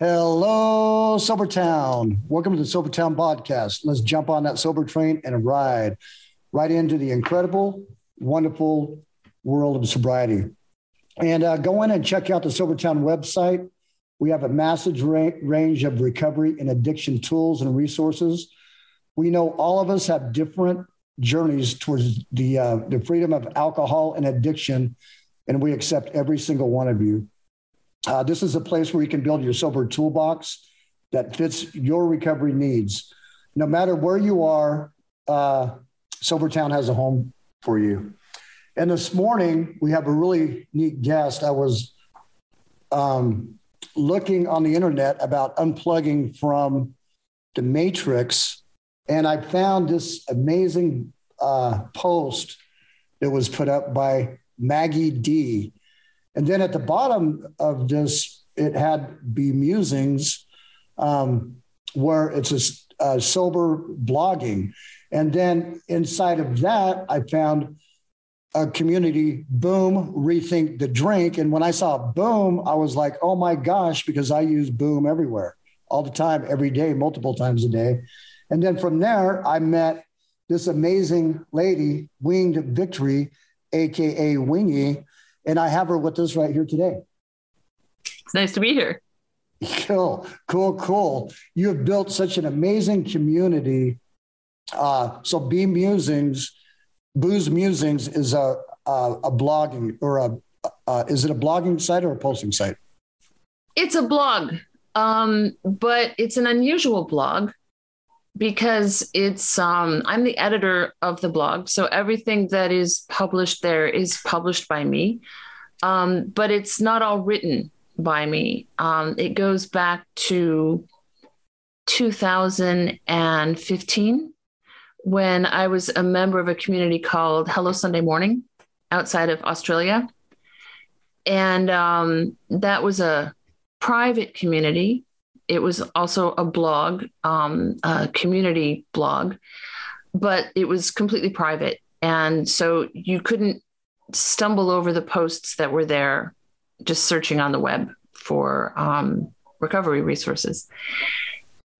Hello, Sobertown. Welcome to the Sobertown podcast. Let's jump on that sober train and ride right into the incredible, wonderful world of sobriety. And uh, go in and check out the Sobertown website. We have a massive ra- range of recovery and addiction tools and resources. We know all of us have different journeys towards the uh, the freedom of alcohol and addiction, and we accept every single one of you. Uh, this is a place where you can build your sober toolbox that fits your recovery needs. No matter where you are, uh, Sobertown has a home for you. And this morning, we have a really neat guest. I was um, looking on the internet about unplugging from the matrix, and I found this amazing uh, post that was put up by Maggie D. And then at the bottom of this, it had Bemusings, um, where it's a, a sober blogging. And then inside of that, I found a community boom rethink the drink and when i saw boom i was like oh my gosh because i use boom everywhere all the time every day multiple times a day and then from there i met this amazing lady winged victory aka wingy and i have her with us right here today. It's nice to be here. Cool cool cool. You have built such an amazing community. Uh, so Bemusings Booze Musings is a, a, a blogging or a, uh, is it a blogging site or a posting site? It's a blog, um, but it's an unusual blog because it's um, I'm the editor of the blog, so everything that is published there is published by me, um, but it's not all written by me. Um, it goes back to 2015 when I was a member of a community called Hello Sunday Morning outside of Australia. And um, that was a private community. It was also a blog, um, a community blog, but it was completely private. And so you couldn't stumble over the posts that were there just searching on the web for um, recovery resources.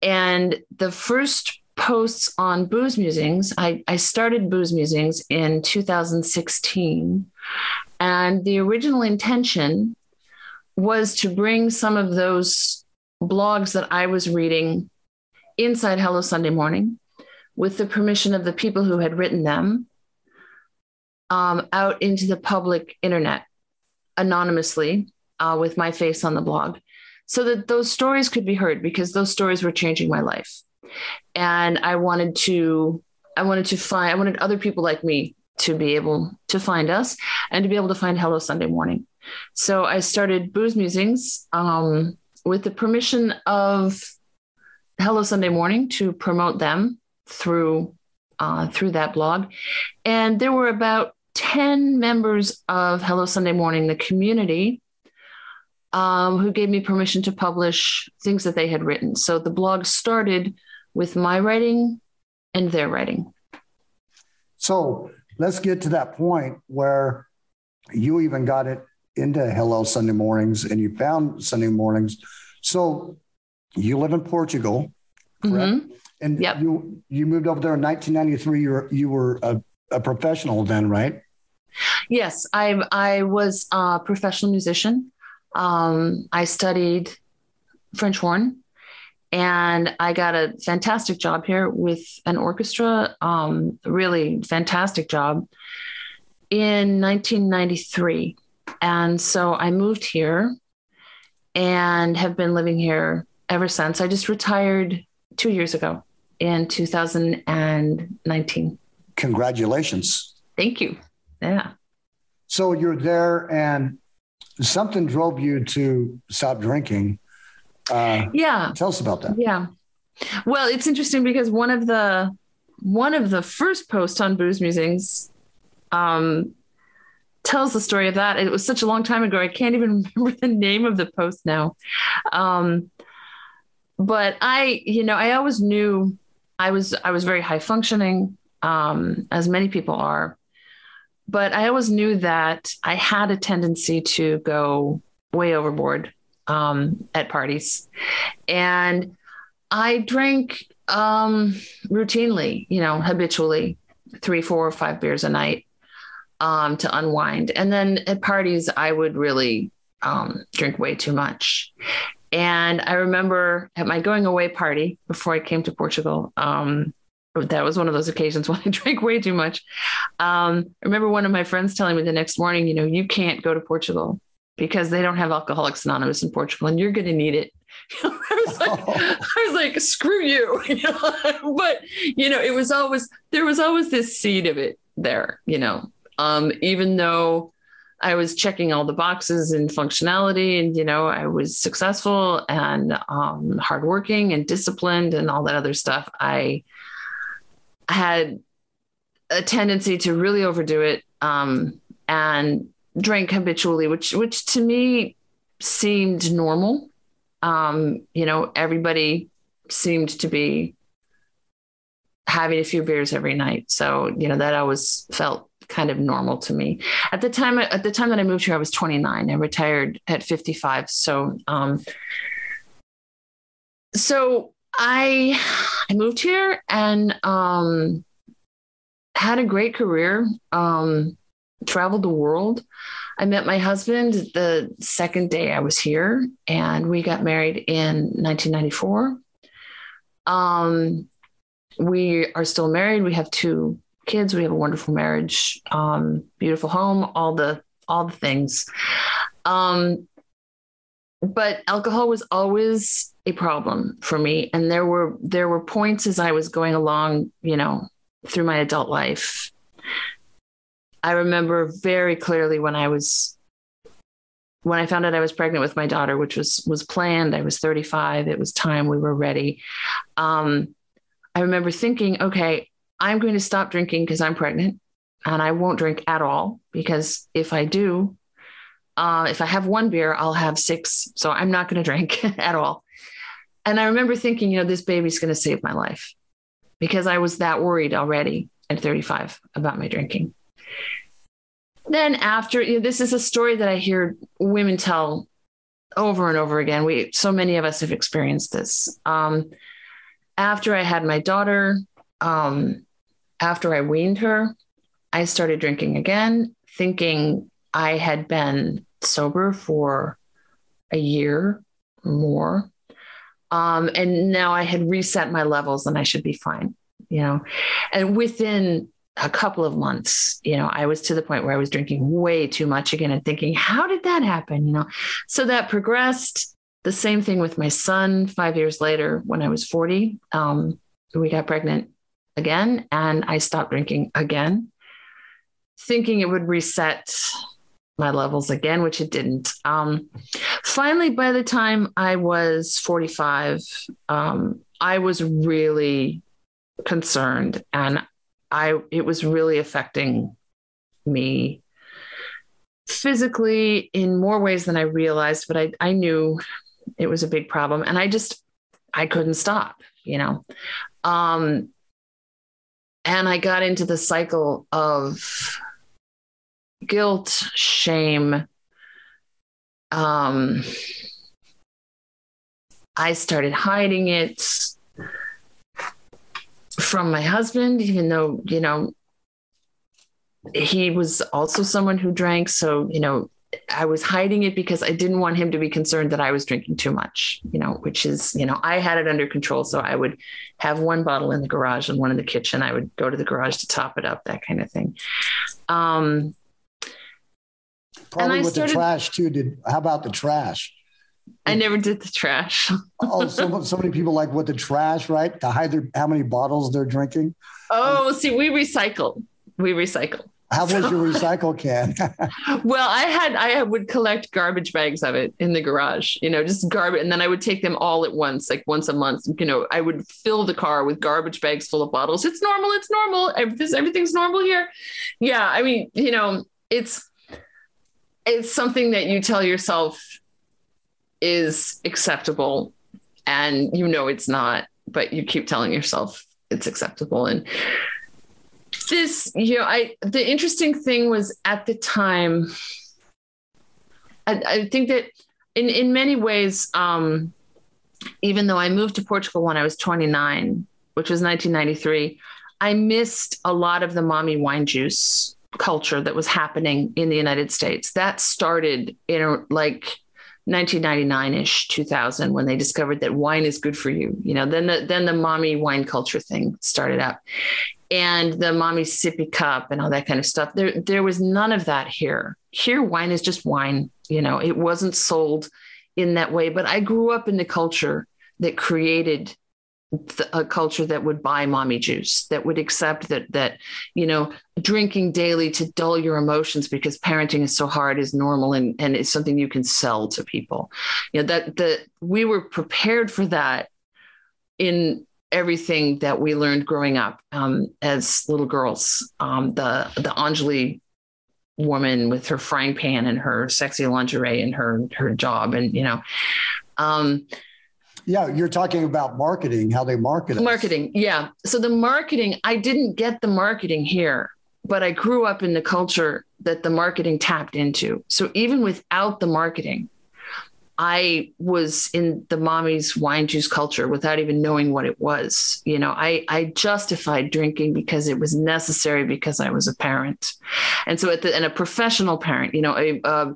And the first posts on Booze Musings. I, I started Booze Musings in 2016. And the original intention was to bring some of those blogs that I was reading inside Hello Sunday Morning with the permission of the people who had written them um, out into the public internet anonymously uh, with my face on the blog so that those stories could be heard because those stories were changing my life and I wanted to I wanted to find I wanted other people like me to be able to find us and to be able to find Hello Sunday Morning. So I started Booze Musings um, with the permission of Hello Sunday Morning to promote them through uh, through that blog, and there were about ten members of Hello Sunday Morning, the community, um, who gave me permission to publish things that they had written. So the blog started with my writing and their writing. So let's get to that point where you even got it into Hello Sunday Mornings and you found Sunday Mornings. So you live in Portugal, correct? Mm-hmm. And yep. you you moved over there in 1993. You were you were a, a professional then, right? Yes, I I was a professional musician. Um, I studied French horn and I got a fantastic job here with an orchestra, um, really fantastic job in 1993. And so I moved here and have been living here ever since. I just retired two years ago in 2019. Congratulations. Thank you. Yeah. So you're there and something drove you to stop drinking uh, yeah. Tell us about that. Yeah. Well, it's interesting because one of the one of the first posts on Booze Musings um, tells the story of that. It was such a long time ago. I can't even remember the name of the post now. Um, but I, you know, I always knew I was I was very high functioning, um, as many people are. But I always knew that I had a tendency to go way overboard um, at parties. And I drank um, routinely, you know, habitually, three, four, or five beers a night um, to unwind. And then at parties, I would really um, drink way too much. And I remember at my going away party before I came to Portugal, um, that was one of those occasions when I drank way too much. Um, I remember one of my friends telling me the next morning, you know, you can't go to Portugal because they don't have Alcoholics Anonymous in Portugal and you're going to need it. I, was like, I was like, screw you but, you know, it was always, there was always this seed of it there, you know, um, even though I was checking all the boxes in functionality and, you know, I was successful and um, hardworking and disciplined and all that other stuff. I had a tendency to really overdo it um, and drink habitually, which, which to me seemed normal. Um, you know, everybody seemed to be having a few beers every night. So, you know, that always felt kind of normal to me. At the time, at the time that I moved here, I was 29. I retired at 55. So, um, so I, I moved here and um, had a great career. Um, traveled the world. I met my husband the second day I was here, and we got married in 1994. Um, we are still married. We have two kids. We have a wonderful marriage, um, beautiful home, all the all the things. Um, but alcohol was always a problem for me, and there were there were points as I was going along, you know, through my adult life. I remember very clearly when I was when I found out I was pregnant with my daughter, which was was planned. I was 35. It was time. We were ready. Um, I remember thinking, okay, I'm going to stop drinking because I'm pregnant and I won't drink at all because if I do, uh, if I have one beer, I'll have six. So I'm not going to drink at all. And I remember thinking, you know, this baby's going to save my life because I was that worried already at 35 about my drinking. Then after, you know, this is a story that I hear women tell over and over again. We, so many of us have experienced this. Um, after I had my daughter, um, after I weaned her, I started drinking again, thinking I had been sober for a year more. Um, and now I had reset my levels and I should be fine, you know. And within a couple of months, you know, I was to the point where I was drinking way too much again and thinking, how did that happen? You know, so that progressed. The same thing with my son five years later when I was 40. Um, we got pregnant again and I stopped drinking again, thinking it would reset my levels again, which it didn't. Um, finally, by the time I was 45, um, I was really concerned and I it was really affecting me physically in more ways than I realized, but I, I knew it was a big problem and I just I couldn't stop, you know. Um, and I got into the cycle of guilt, shame. Um, I started hiding it from my husband, even though, you know, he was also someone who drank. So, you know, I was hiding it because I didn't want him to be concerned that I was drinking too much, you know, which is, you know, I had it under control. So I would have one bottle in the garage and one in the kitchen. I would go to the garage to top it up, that kind of thing. Um, Probably with started, the trash too. Did how about the trash? I never did the trash. oh, so, so many people like with the trash, right? To hide their how many bottles they're drinking. Oh, um, see, we recycle. We recycle. How was your recycle can? well, I had I would collect garbage bags of it in the garage, you know, just garbage, and then I would take them all at once, like once a month. You know, I would fill the car with garbage bags full of bottles. It's normal. It's normal. Everything's, everything's normal here. Yeah, I mean, you know, it's it's something that you tell yourself is acceptable, and you know it's not, but you keep telling yourself it's acceptable, and this, you know, I the interesting thing was at the time, I, I think that in in many ways, um, even though I moved to Portugal when I was 29, which was 1993, I missed a lot of the mommy wine juice culture that was happening in the United States. That started in like 1999ish 2000 when they discovered that wine is good for you you know then the then the mommy wine culture thing started up. And the mommy sippy cup and all that kind of stuff. There there was none of that here. Here wine is just wine you know it wasn't sold in that way. But i grew up in the culture that created a culture that would buy mommy juice that would accept that that you know drinking daily to dull your emotions because parenting is so hard is normal and and it's something you can sell to people. You know that that we were prepared for that in everything that we learned growing up um, as little girls. Um, the the Enjoli woman with her frying pan and her sexy lingerie and her her job and you know um, yeah, you're talking about marketing, how they market. Us. Marketing, yeah. So the marketing, I didn't get the marketing here, but I grew up in the culture that the marketing tapped into. So even without the marketing, I was in the mommy's wine juice culture without even knowing what it was. You know, I, I justified drinking because it was necessary because I was a parent. And so at the, and a professional parent, you know, a, a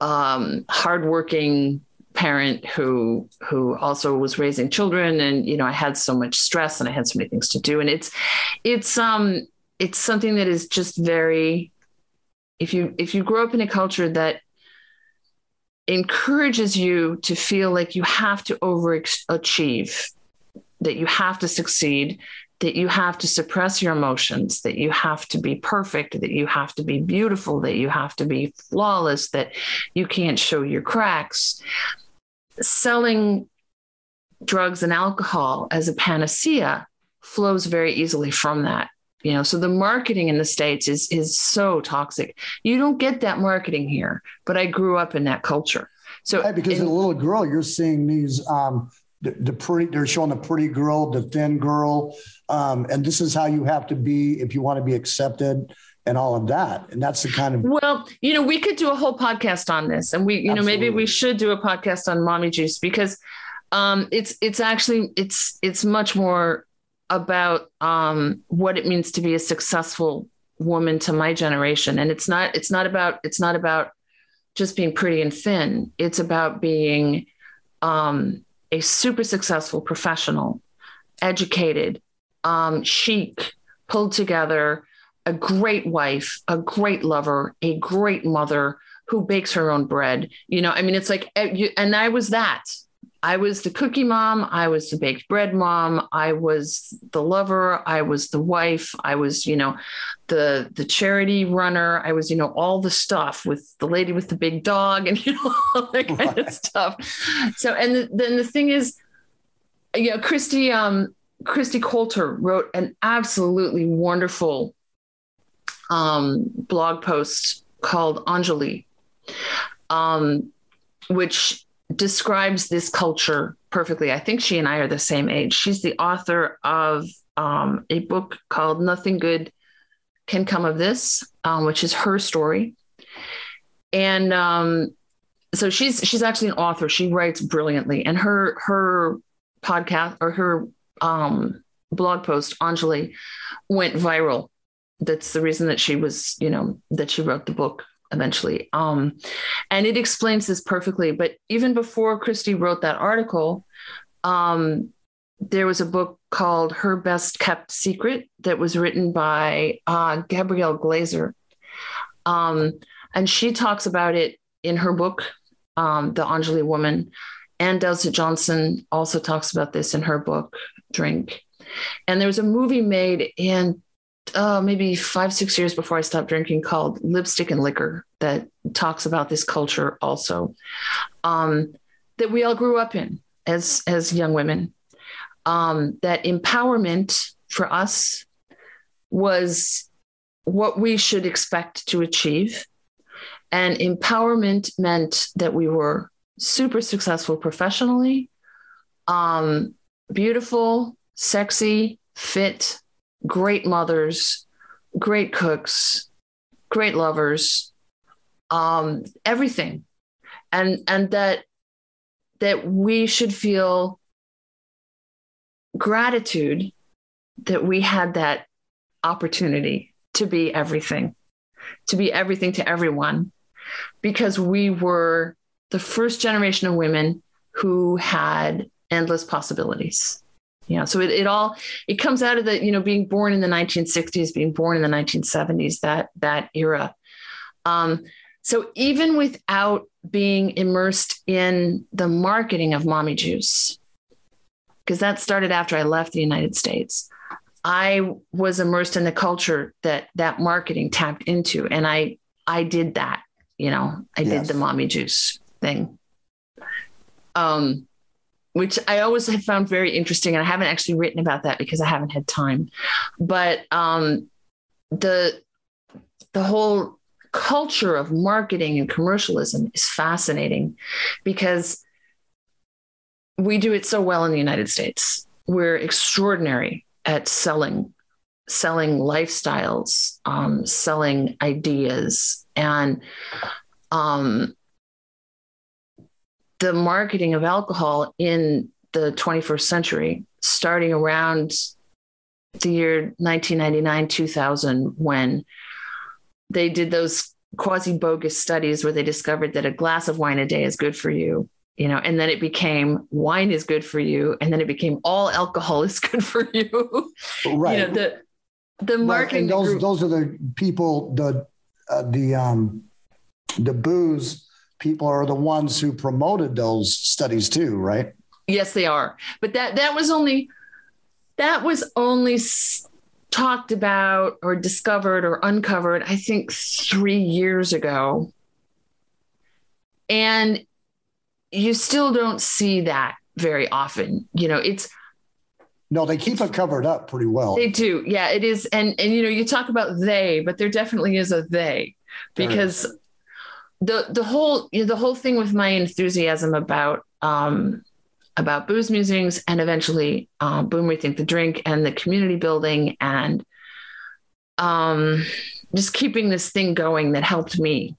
um, hardworking parent who who also was raising children and you know I had so much stress and I had so many things to do. And it's it's um it's something that is just very if you if you grow up in a culture that encourages you to feel like you have to overachieve that you have to succeed that you have to suppress your emotions, that you have to be perfect, that you have to be beautiful, that you have to be flawless, that you can't show your cracks selling drugs and alcohol as a panacea flows very easily from that you know? So the marketing in the states is is so toxic. You don't get that marketing here but i grew up in that culture. So right, because in, as a little girl you're seeing these um the, the, pretty they're showing the pretty girl the thin girl um and this is how you have to be if you want to be accepted and all of that. And that's the kind of well, you know, we could do a whole podcast on this, and we, you Absolutely. know, maybe we should do a podcast on mommy juice because um, it's it's actually it's it's much more about um, what it means to be a successful woman to my generation, and it's not it's not about it's not about just being pretty and thin. It's about being um, a super successful professional, educated, um, chic, pulled together a great wife, a great lover, a great mother who bakes her own bread. You know, I mean, it's like, eh, and I was that. I was the cookie mom. I was the baked bread mom. I was the lover. I was the wife. I was, you know, the the charity runner. I was, you know, all the stuff with the lady with the big dog and you know all that kind right. of stuff. So, and the, then the thing is, you know, Kristi um, Kristi Coulter wrote an absolutely wonderful um, blog post called Enjoli, um, which describes this culture perfectly. I think she and I are the same age. She's the author of um, a book called Nothing Good Can Come of This, um, which is her story. And um, so she's she's actually an author. She writes brilliantly, and her her podcast or her um, blog post, Enjoli, went viral that's the reason that she was, you know, that she wrote the book eventually. Um, and it explains this perfectly. But even before Kristi wrote that article, um, there was a book called Her Best Kept Secret that was written by uh, Gabrielle Glaser. Um, and she talks about it in her book, um, The Enjoli Woman. And Delsey Johnson also talks about this in her book, Drink. And there was a movie made in uh, maybe five, six years before I stopped drinking called Lipstick and Liquor that talks about this culture also um, that we all grew up in as, as young women. Um, that empowerment for us was what we should expect to achieve. And empowerment meant that we were super successful professionally, um, beautiful, sexy, fit, great mothers, great cooks, great lovers, um, everything. And and that that we should feel gratitude that we had that opportunity to be everything, to be everything to everyone, because we were the first generation of women who had endless possibilities. Yeah, so it, it all it comes out of the you know being born in the 1960s, being born in the 1970s, that that era. Um, so even without being immersed in the marketing of mommy juice, because that started after I left the United States, I was immersed in the culture that that marketing tapped into, and I I did that. You know, I yes. did the mommy juice thing. Um, which I always have found very interesting, and I haven't actually written about that because I haven't had time. But um, the the whole culture of marketing and commercialism is fascinating because we do it so well in the United States. We're extraordinary at selling selling lifestyles, um, selling ideas, and um, the marketing of alcohol in the 21st century, starting around the year 1999 2000 when they did those quasi bogus studies where they discovered that a glass of wine a day is good for you you know and then it became wine is good for you and then it became all alcohol is good for you right you know the the marketing right. those group, those are the people the uh, the um the booze people are the ones who promoted those studies too right yes they are but that that was only that was only talked about or discovered or uncovered, I think three years ago. And you still don't see that very often. You know, it's no, they keep it covered up pretty well. They do. Yeah, it is. And and you know, you talk about they, but there definitely is a they because the the whole you know, the whole thing with my enthusiasm about um about booze musings and eventually um, boom rethink the drink and the community building and um, just keeping this thing going that helped me.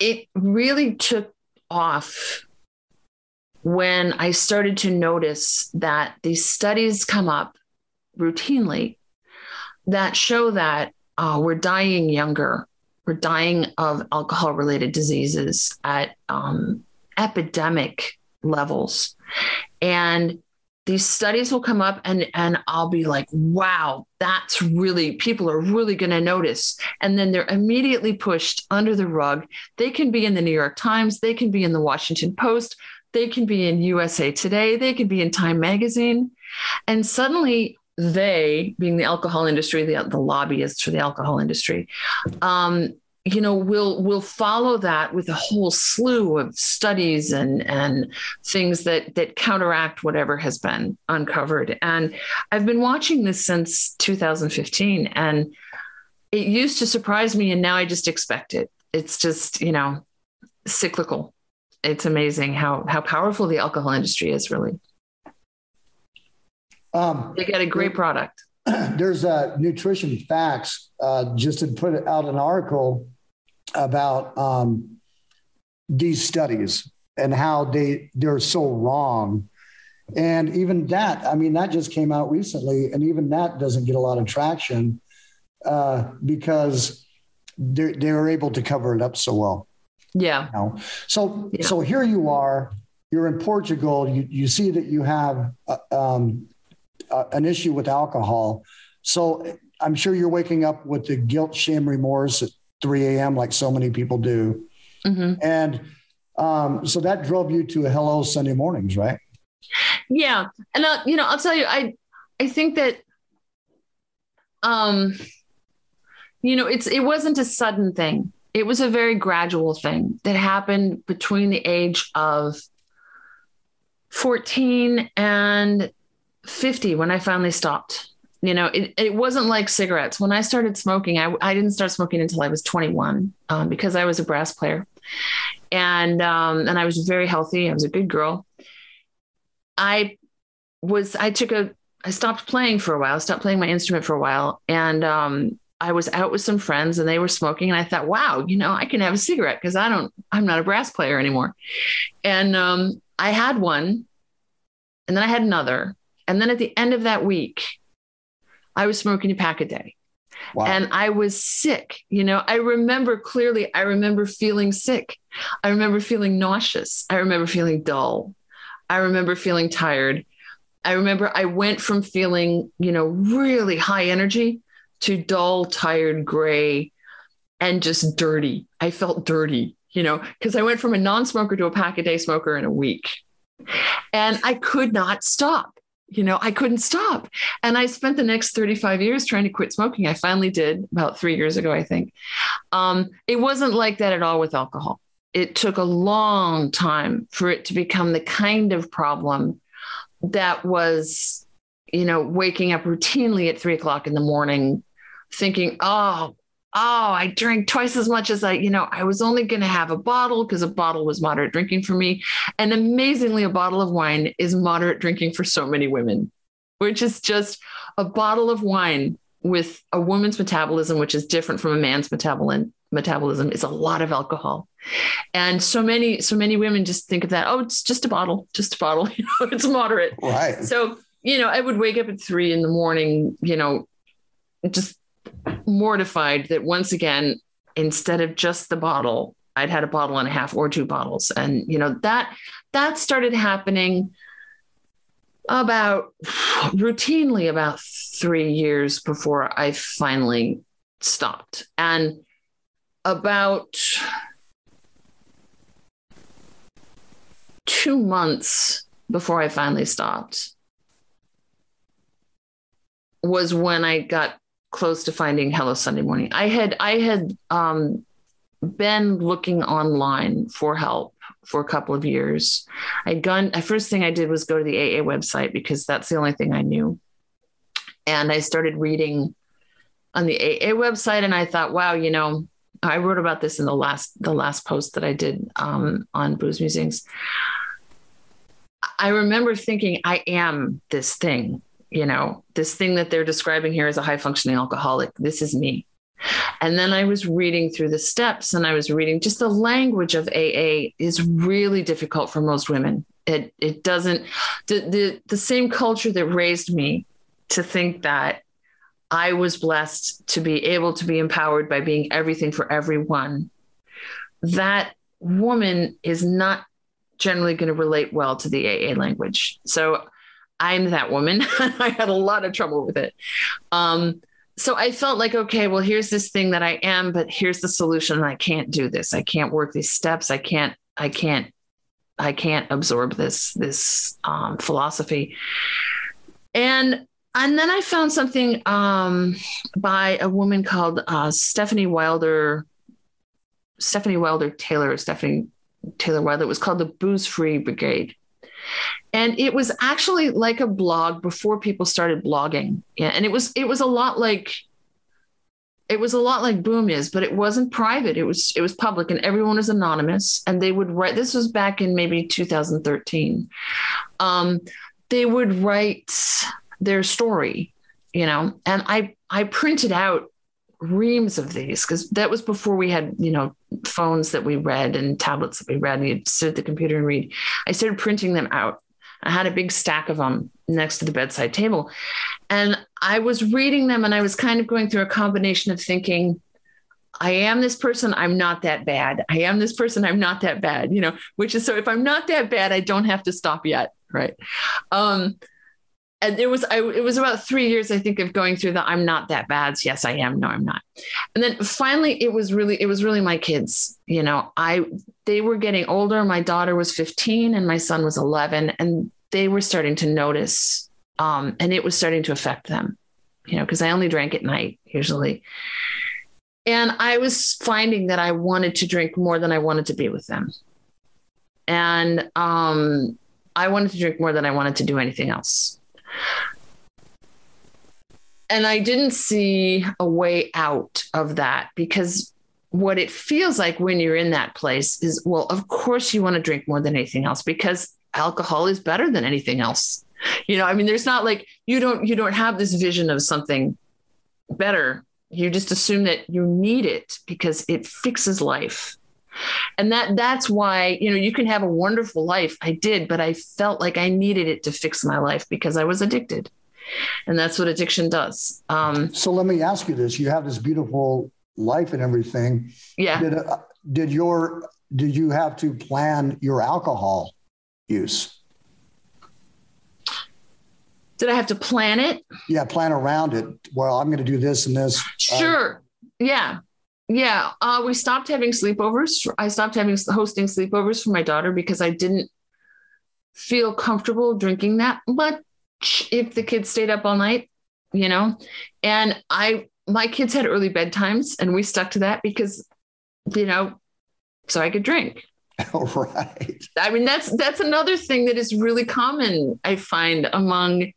It really took off when i started to notice that these studies come up routinely that show that uh, we're dying younger we're dying of alcohol related diseases at um, epidemic levels. And these studies will come up and and I'll be like, wow, that's really people are really going to notice. And then they're immediately pushed under the rug. They can be in the New York Times, they can be in the Washington Post, they can be in USA Today, they can be in Time magazine. And suddenly they, being the alcohol industry, the, the lobbyists for the alcohol industry, um, you know we'll we'll follow that with a whole slew of studies and and things that that counteract whatever has been uncovered. And i've been watching this since 2015 and it used to surprise me and now i just expect it. It's just you know cyclical. It's amazing how how powerful the alcohol industry is really um, they get a great product there's a nutrition facts uh, just to put out an article about um, these studies and how they they're so wrong. And even that, I mean, that just came out recently, and even that doesn't get a lot of traction uh, because they're they're able to cover it up so well. Yeah. You know? So yeah. so here you are. You're in Portugal. You you see that you have uh, um, uh, an issue with alcohol. So I'm sure you're waking up with the guilt, shame, remorse at 3 a.m. like so many people do. Mm-hmm. And um, so that drove you to Hello Sunday mornings, right? Yeah. And uh, you know, I'll tell you, I, I think that, um, you know, it's, it wasn't a sudden thing. It was a very gradual thing that happened between the age of 14 and 50 when I finally stopped you know, it, it wasn't like cigarettes. When I started smoking, I, I didn't start smoking until I was 21 um, because I was a brass player. And, um, and I was very healthy. I was a good girl. I was, I took a, I stopped playing for a while, stopped playing my instrument for a while. And um, I was out with some friends and they were smoking, and I thought, wow, you know, I can have a cigarette because I don't, I'm not a brass player anymore. And um, I had one, and then I had another. And then at the end of that week, I was smoking a pack a day. Wow. And I was sick. You know, I remember clearly, I remember feeling sick. I remember feeling nauseous. I remember feeling dull. I remember feeling tired. I remember I went from feeling, you know, really high energy to dull, tired, gray, and just dirty. I felt dirty, you know, because I went from a non smoker to a pack a day smoker in a week. And I could not stop. You know, I couldn't stop. And I spent the next 35 years trying to quit smoking. I finally did about three years ago, I think. Um, it wasn't like that at all with alcohol. It took a long time for it to become the kind of problem that was, you know, waking up routinely at three o'clock in the morning, thinking, oh, oh, I drank twice as much as I, you know, I was only going to have a bottle because a bottle was moderate drinking for me. And amazingly, a bottle of wine is moderate drinking for so many women, which is just a bottle of wine with a woman's metabolism, which is different from a man's metabolism. Metabolism is a lot of alcohol, and so many so many women just think of that. Oh, it's just a bottle, just a bottle. You know, it's moderate. Right. So you know, I would wake up at three in the morning. You know, just mortified that once again, instead of just the bottle, I'd had a bottle and a half or two bottles. And, you know, that that started happening about routinely about three years before I finally stopped. And about two months before I finally stopped was when I got close to finding Hello Sunday Morning. I had I had um, been looking online for help for a couple of years. I'd gone. The first thing I did was go to the AA website because that's the only thing I knew, and I started reading on the AA website, and I thought, wow, you know. I wrote about this in the last the last post that I did um, on booze musings. I remember thinking, I am this thing you know, this thing that they're describing here as a high functioning alcoholic, this is me. And then I was reading through the steps and I was reading just the language of AA is really difficult for most women. It it doesn't the the, the same culture that raised me to think that I was blessed to be able to be empowered by being everything for everyone. That woman is not generally going to relate well to the AA language. So I'm that woman. I had a lot of trouble with it. Um, so I felt like, okay, well, here's this thing that I am, but here's the solution. I can't do this. I can't work these steps. I can't, I can't, I can't absorb this, this um, philosophy. And and then I found something um, by a woman called uh, Stefanie Wilder, Stefanie Wilder Taylor, Stefanie Taylor Wilder. It was called the Booze Free Brigade. And it was actually like a blog before people started blogging. Yeah. And it was it was a lot like it was a lot like Boom is, but it wasn't private. It was it was public and everyone was anonymous. And they would write this was back in maybe 2013. Um, they would write their story, you know, and I I printed out reams of these because that was before we had you know phones that we read and tablets that we read and you'd sit at the computer and read i started printing them out i had a big stack of them next to the bedside table and i was reading them and i was kind of going through a combination of thinking I am this person, I'm not that bad. I am this person, I'm not that bad, you know, which is so if I'm not that bad, I don't have to stop yet. Right. Um, and it was I, it was about three years i think of going through the i'm not that bad. Yes i am. No i'm not. And then finally it was really it was really my kids you know. I they were getting older. My daughter was 15 and my son was 11 and they were starting to notice um, and it was starting to affect them you know because i only drank at night usually. And i was finding that i wanted to drink more than i wanted to be with them. And um, i wanted to drink more than i wanted to do anything else and I didn't see a way out of that because what it feels like when you're in that place is well, of course, you want to drink more than anything else because alcohol is better than anything else. You know, I mean, there's not like you don't you don't have this vision of something better You just assume that you need it because it fixes life. And that that's why, you know, you can have a wonderful life. I did, but I felt like I needed it to fix my life because I was addicted. And that's what addiction does. Um, so let me ask you this. You have this beautiful life and everything. Yeah. Did, uh, did your did you have to plan your alcohol use? Did I have to plan it? Yeah, plan around it. Well, I'm going to do this and this. Uh, sure. Uh, yeah. Yeah. Uh, we stopped having sleepovers. I stopped having hosting sleepovers for my daughter because I didn't feel comfortable drinking that much if the kids stayed up all night, you know? And I, my kids had early bedtimes and we stuck to that because, you know, so I could drink. All right. I mean, that's that's another thing that is really common, I find, among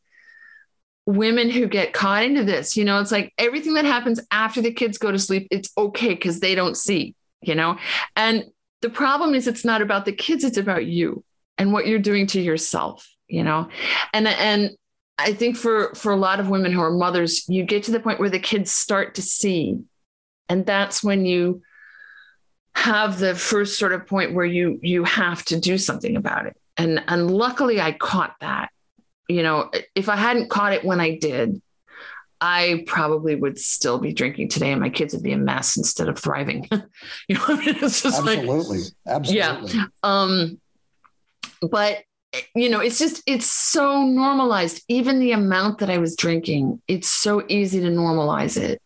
women who get caught into this. You know, it's like everything that happens after the kids go to sleep, it's okay because they don't see, you know? And the problem is it's not about the kids, it's about you and what you're doing to yourself, you know? And and I think for for a lot of women who are mothers, you get to the point where the kids start to see. And that's when you have the first sort of point where you you have to do something about it. And and luckily I caught that you know, if I hadn't caught it when I did, I probably would still be drinking today, and my kids would be a mess instead of thriving. you know, I mean, it's just absolutely, like, absolutely. Yeah. Um, but you know, it's just it's so normalized. Even the amount that I was drinking, it's so easy to normalize it.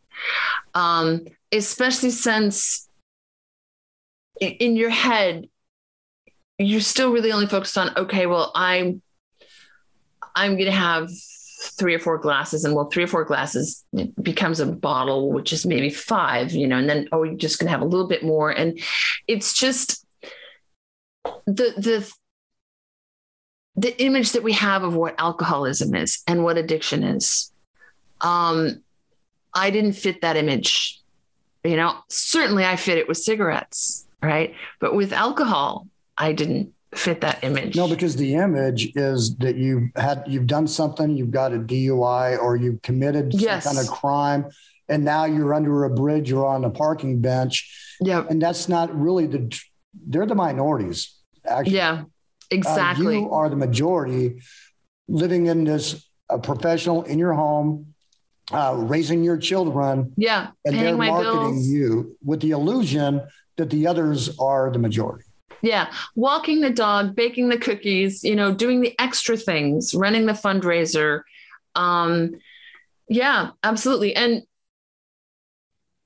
Um, especially since in your head, you're still really only focused on okay, well, I'm I'm going to have three or four glasses and well three or four glasses becomes a bottle which is maybe five you know and then oh you're just going to have a little bit more. And it's just the the the image that we have of what alcoholism is and what addiction is. Um i didn't fit that image. You know certainly i fit it with cigarettes right? But with alcohol i didn't fit that image. No, because the image is that you had you've done something, you've got a DUI or you've committed yes. some kind of crime, and now you're under a bridge or on a parking bench. Yeah, and that's not really the they're the minorities. Actually, yeah, exactly. Uh, you are the majority living in this uh, professional in your home. Uh, raising your children, yeah, and they're marketing bills. you with the illusion that the others are the majority. Yeah. Walking the dog, baking the cookies, you know, doing the extra things, running the fundraiser. Um, yeah, absolutely. And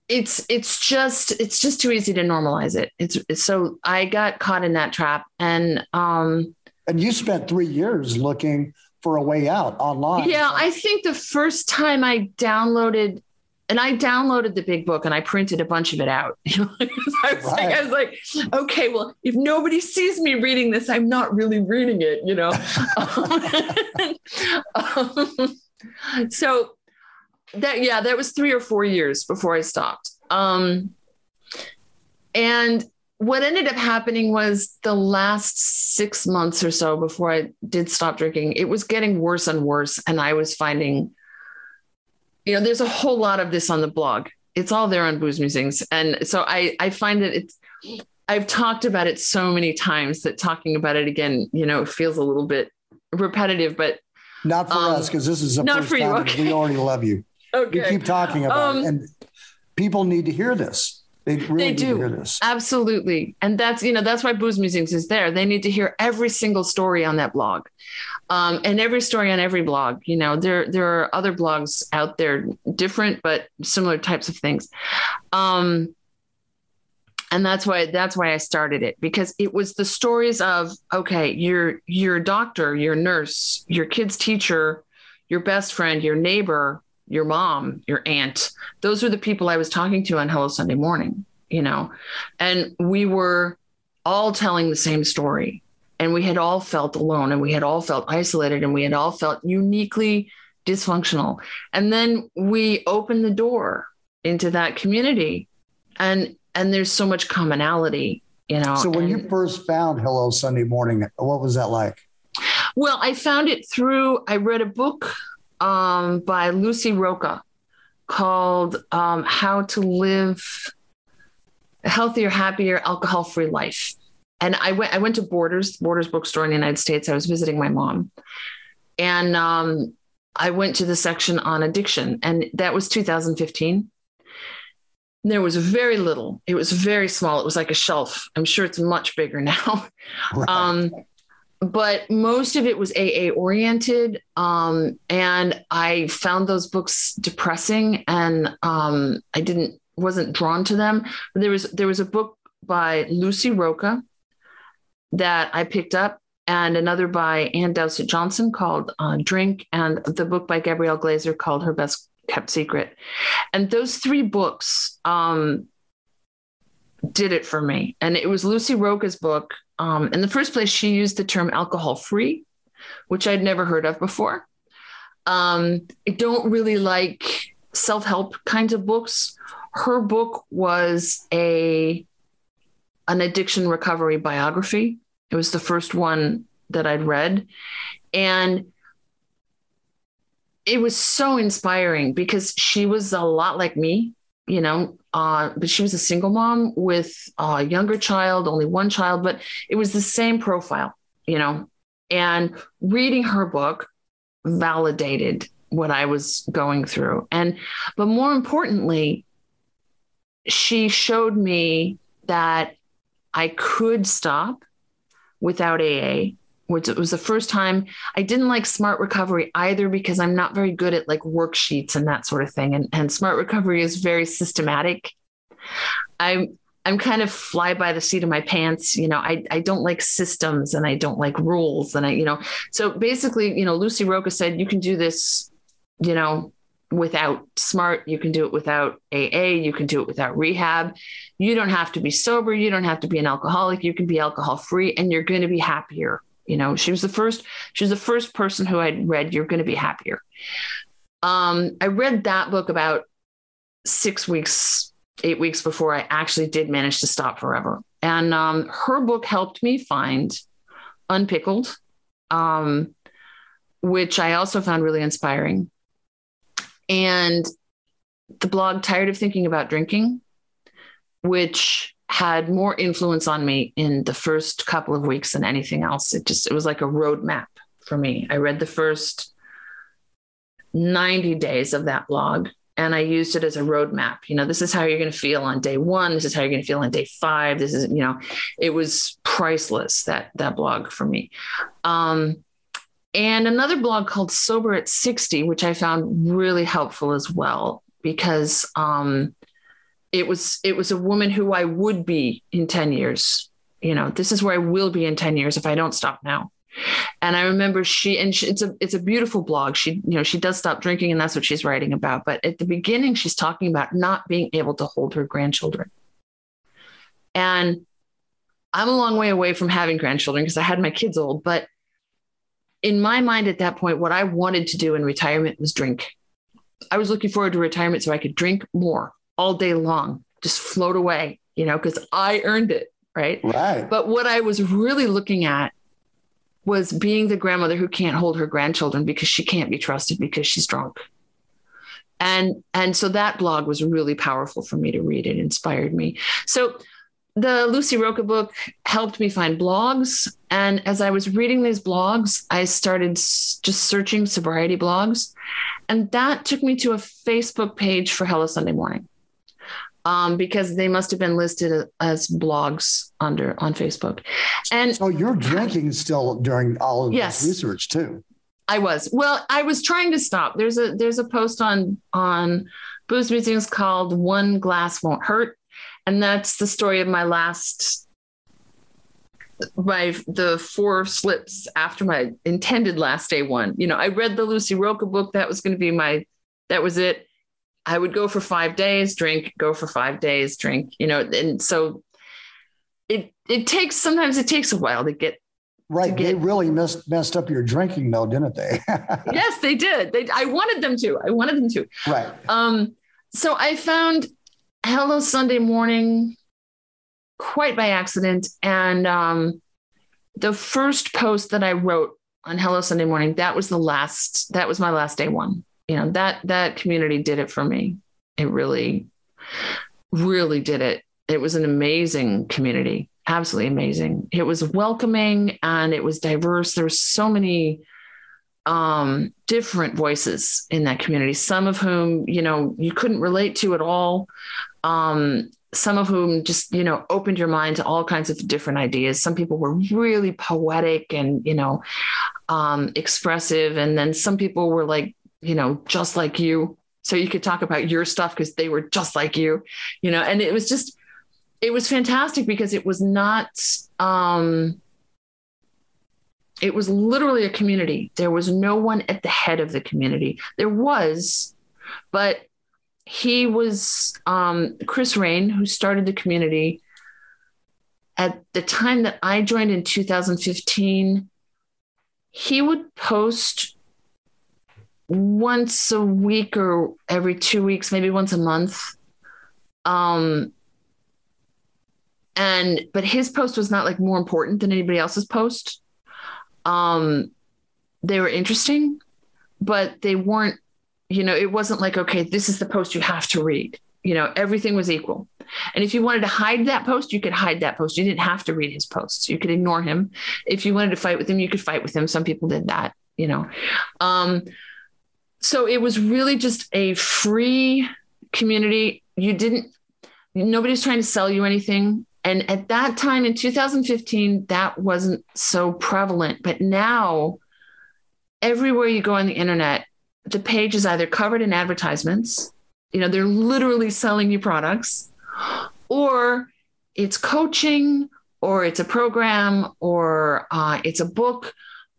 it's it's just it's just too easy to normalize it. It's, it's so I got caught in that trap and um and you spent 3 years looking for a way out online. Yeah, I think the first time I downloaded and I downloaded the big book and I printed a bunch of it out. I, was right. like, I was like, okay, well, if nobody sees me reading this, I'm not really reading it, you know? um, so that, yeah, that was three or four years before I stopped. Um, and what ended up happening was the last six months or so before I did stop drinking, it was getting worse and worse. And I was finding you know, there's a whole lot of this on the blog. It's all there on Booze Musings. And so I, I find that it's, I've talked about it so many times that talking about it again, you know, feels a little bit repetitive, but not for um, us because this is the not first for you. time okay. we already love you. Okay. You keep talking about um, it, and people need to hear this. They really they do. Absolutely. And that's, you know, that's why Booze Musings is there. They need to hear every single story on that blog. Um, and every story on every blog. You know, there there are other blogs out there, different but similar types of things. Um, and that's why that's why I started it because it was the stories of okay, your your doctor, your nurse, your kid's teacher, your best friend, your neighbor, your mom, your aunt. Those are the people I was talking to on Hello Sunday Morning, you know, and we were all telling the same story. And we had all felt alone and we had all felt isolated and we had all felt uniquely dysfunctional. And then we opened the door into that community and and there's so much commonality, you know. So when and, you first found Hello Sunday Morning, what was that like? Well, I found it through I read a book um, by Lucy Rocca called um, How to Live a Healthier, Happier, Alcohol Free Life. And I went, I went to Borders, Borders bookstore in the United States. I was visiting my mom. And um, I went to the section on addiction, and that was 2015. There was very little. It was very small. It was like a shelf. I'm sure it's much bigger now. Right. Um, but most of it was AA oriented. Um, and I found those books depressing and um, I didn't wasn't drawn to them. But there was there was a book by Lucy Rocca that I picked up and another by Ann Dowsett Johnson called uh, Drink, and the book by Gabrielle Glaser called Her Best Kept Secret. And those three books um, did it for me. And it was Lucy Rocca's book. Um, in the first place, she used the term alcohol free, which I'd never heard of before. Um, I don't really like self help kinds of books. Her book was a an addiction recovery biography. It was the first one that I'd read. And it was so inspiring because she was a lot like me, you know, uh, but she was a single mom with a younger child, only one child, but it was the same profile, you know. And reading her book validated what I was going through. And, but more importantly, she showed me that I could stop without AA, which it was the first time I didn't like smart recovery either because I'm not very good at like worksheets and that sort of thing. And, and smart recovery is very systematic. I'm I'm kind of fly by the seat of my pants. You know, I, I don't like systems and I don't like rules. And I, you know, so basically, you know, Lucy Rocca said you can do this, you know, without smart you can do it without aa you can do it without rehab you don't have to be sober you don't have to be an alcoholic you can be alcohol free and you're going to be happier you know she was the first she was the first person who i'd read you're going to be happier. Um, i read that book about six weeks eight weeks before i actually did manage to stop forever. And um, her book helped me find unpickled um, which i also found really inspiring. And the blog Tired of Thinking About Drinking, which had more influence on me in the first couple of weeks than anything else. It just, it was like a roadmap for me. I read the first 90 days of that blog and I used it as a roadmap. You know, this is how you're going to feel on day one. This is how you're going to feel on day five. This is, you know, it was priceless that that blog for me. Um, and another blog called Sober at 60, which I found really helpful as well, because um, it was it was a woman who I would be in 10 years. You know, this is where I will be in 10 years if I don't stop now. And I remember she and she, it's a it's a beautiful blog. She you know she does stop drinking and that's what she's writing about. But at the beginning, she's talking about not being able to hold her grandchildren. And I'm a long way away from having grandchildren because I had my kids old, but in my mind at that point, what I wanted to do in retirement was drink. I was looking forward to retirement so I could drink more all day long, just float away, you know, because I earned it. Right. Right. But what I was really looking at was being the grandmother who can't hold her grandchildren because she can't be trusted because she's drunk. And and so that blog was really powerful for me to read. It inspired me. So the Lucy Rocca book helped me find blogs. And as I was reading these blogs, I started just searching sobriety blogs. And that took me to a Facebook page for Hello Sunday Morning. Um, because they must have been listed as blogs under on Facebook. And so you're drinking still during all of yes, this research too. I was. Well, I was trying to stop. There's a there's a post on on Booze Musings called One Glass Won't Hurt and that's the story of my last my the four slips after my intended last day one you know i read the lucy rocca book that was going to be my that was it i would go for five days drink go for five days drink you know and so it it takes sometimes it takes a while to get right to get, they really messed messed up your drinking though didn't they? Yes they did. They i wanted them to. I wanted them to. Right. Um so i found Hello Sunday Morning quite by accident. And um, the first post that I wrote on Hello Sunday Morning, that was the last, that was my last day one. You know that that community did it for me. It really really did it. It was an amazing community absolutely amazing. It was welcoming and it was diverse. There were so many um, different voices in that community some of whom you know you couldn't relate to at all. Um, some of whom just you know opened your mind to all kinds of different ideas. Some people were really poetic and you know um, expressive. And then some people were like you know just like you. So you could talk about your stuff because they were just like you you know and it was just it was fantastic because it was not um it was literally a community. There was no one at the head of the community. There was but he was um, Chris Raine, who started the community. At the time that I joined in 2015, he would post once a week or every two weeks, maybe once a month. Um, and but his post was not like more important than anybody else's post. Um, they were interesting, but they weren't you know, it wasn't like, okay, this is the post you have to read. You know, everything was equal. And if you wanted to hide that post, you could hide that post. You didn't have to read his posts. You could ignore him. If you wanted to fight with him, you could fight with him. Some people did that, you know. Um, so it was really just a free community. You didn't, nobody's trying to sell you anything. And at that time in 2015, that wasn't so prevalent. But now, everywhere you go on the internet, the page is either covered in advertisements, you know, they're literally selling you products, or it's coaching, or it's a program, or uh, it's a book,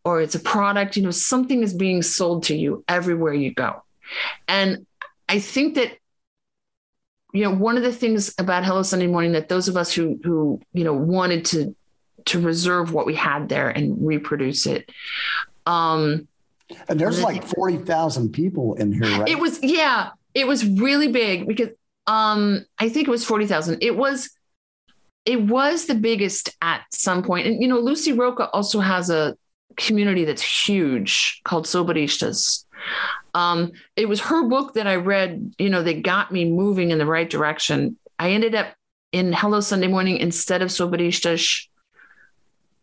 or it's a product. You know, something is being sold to you everywhere you go. And I think that you know one of the things about hello sunday morning that those of us who who you know wanted to to reserve what we had there and reproduce it um and there's like 40,000 people in here, right? It was, yeah, it was really big because um, I think it was 40,000. It was, it was the biggest at some point. And, you know, Lucy Rocca also has a community that's huge called Soberistas. Um, it was her book that I read, you know, that got me moving in the right direction. I ended up in Hello Sunday Morning instead of Soberistas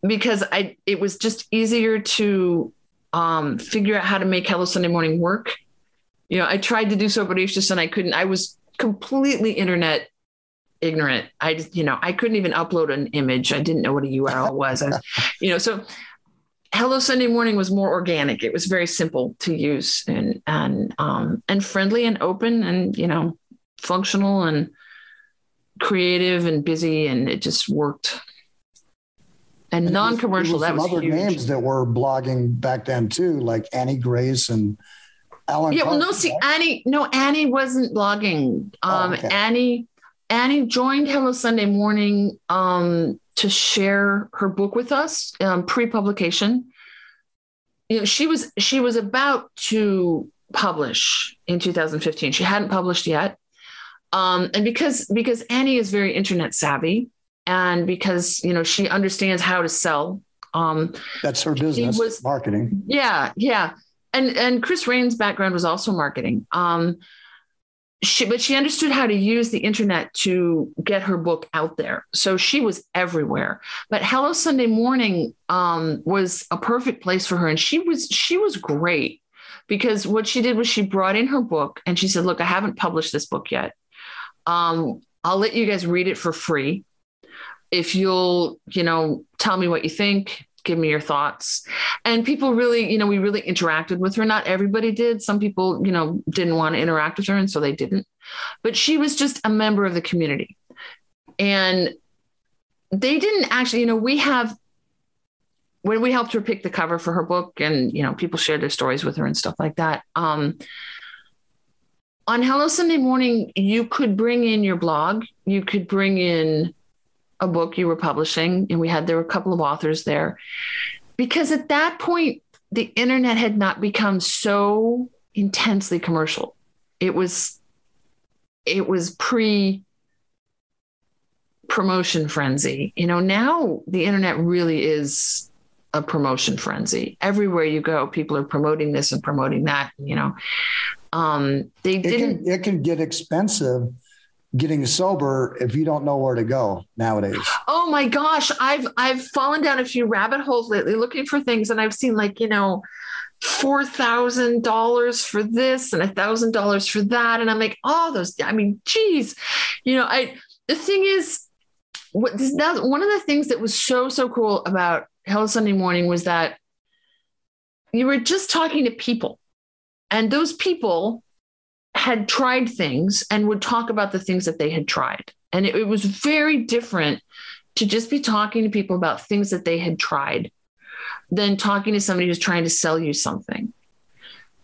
because I it was just easier to um, figure out how to make Hello Sunday Morning work. You know, I tried to do Soberistas and I couldn't. I was completely internet ignorant. I just, you know, I couldn't even upload an image. I didn't know what a URL was. I was you know, so Hello Sunday Morning was more organic. It was very simple to use and and um, and friendly and open and you know functional and creative and busy and it just worked and, and non-commercial. that was other huge. names that were blogging back then too, like Annie Grace and Alan. Yeah, well, no, see, Annie, no, Annie wasn't blogging. Oh, um, oh, okay. Annie, Annie joined Hello Sunday Morning um, to share her book with us um, pre-publication. You know, she was she was about to publish in 2015. She hadn't published yet, um, and because because Annie is very internet savvy, and because you know she understands how to sell um that's her business was, marketing yeah yeah and and chris raine's background was also marketing um she but she understood how to use the internet to get her book out there. So she was everywhere. But hello sunday morning um was a perfect place for her. And she was she was great because what she did was she brought in her book and she said look i haven't published this book yet. Um i'll let you guys read it for free. If you'll, you know, tell me what you think, give me your thoughts. And people really, you know, we really interacted with her. Not everybody did. Some people, you know, didn't want to interact with her, and so they didn't. But she was just a member of the community. And they didn't actually, you know, we have when we helped her pick the cover for her book and you know people shared their stories with her and stuff like that um, on hello sunday morning you could bring in your blog you could bring in a book you were publishing, and we had there were a couple of authors there, because at that point the internet had not become so intensely commercial. It was it was pre promotion frenzy. You know, now the internet really is a promotion frenzy. Everywhere you go, people are promoting this and promoting that, you know. Um, they It didn't. can, it can get expensive getting sober if you don't know where to go nowadays. Oh my gosh, I've I've fallen down a few rabbit holes lately looking for things, and I've seen like you know, four thousand dollars for this and a thousand dollars for that, and I'm like, oh, those. I mean, geez, you know, I. The thing is, what this that one of the things that was so so cool about Hello Sunday Morning was that you were just talking to people, and those people had tried things and would talk about the things that they had tried. And it, it was very different to just be talking to people about things that they had tried than talking to somebody who's trying to sell you something.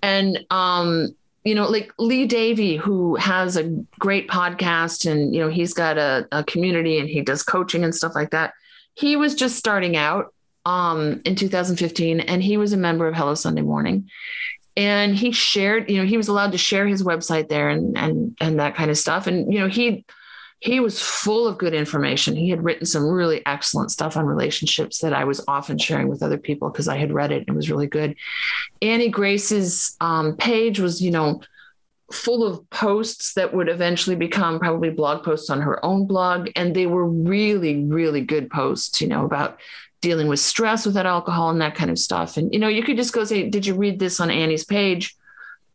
And, um, you know, like Lee Davy, who has a great podcast and, you know, he's got a, a community and he does coaching and stuff like that. He was just starting out um, in 2015 and he was a member of Hello Sunday Morning and he shared you know he was allowed to share his website there and and and that kind of stuff. And you know he he was full of good information. He had written some really excellent stuff on relationships that i was often sharing with other people because i had read it and it was really good. Annie grace's um, page was you know full of posts that would eventually become probably blog posts on her own blog. And they were really really good posts you know about dealing with stress without alcohol and that kind of stuff. And, you know, you could just go say, Did you read this on Annie's page?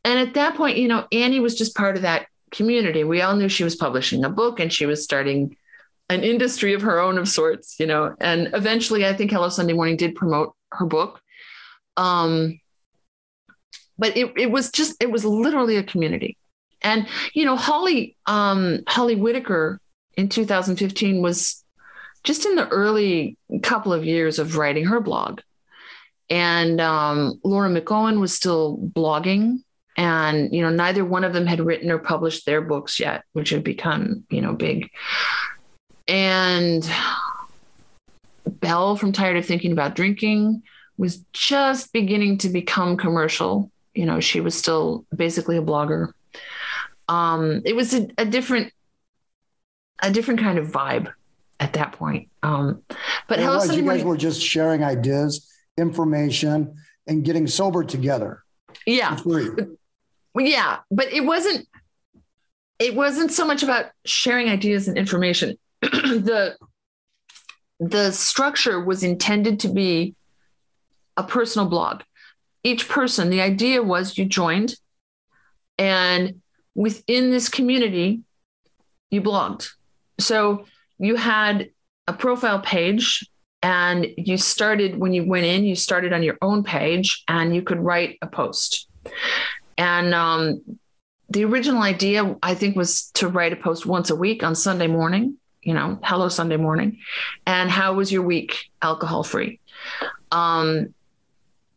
And at that point, you know, Annie was just part of that community. We all knew she was publishing a book and she was starting an industry of her own of sorts, you know. And eventually, I think Hello Sunday Morning did promote her book. Um, but it, it was just, it was literally a community. And, you know, Holly, um, Holly Whitaker in 2015 was just in the early couple of years of writing her blog. And um, Laura McKowen was still blogging. And, you know, neither one of them had written or published their books yet, which had become, you know, big. And Belle from Tired of Thinking About Drinking was just beginning to become commercial. You know, she was still basically a blogger. Um, it was a, a different, a different kind of vibe at that point. Um, but it was. You guys were just sharing ideas, information, and getting sober together. yeah, yeah, but it wasn't. It wasn't so much about sharing ideas and information. the the structure was intended to be a personal blog. Each person, the idea was you joined, and within this community, you blogged. So you had a profile page and you started when you went in you started on your own page and you could write a post. And um, the original idea i think was to write a post once a week on sunday morning you know hello sunday morning and how was your week alcohol free um,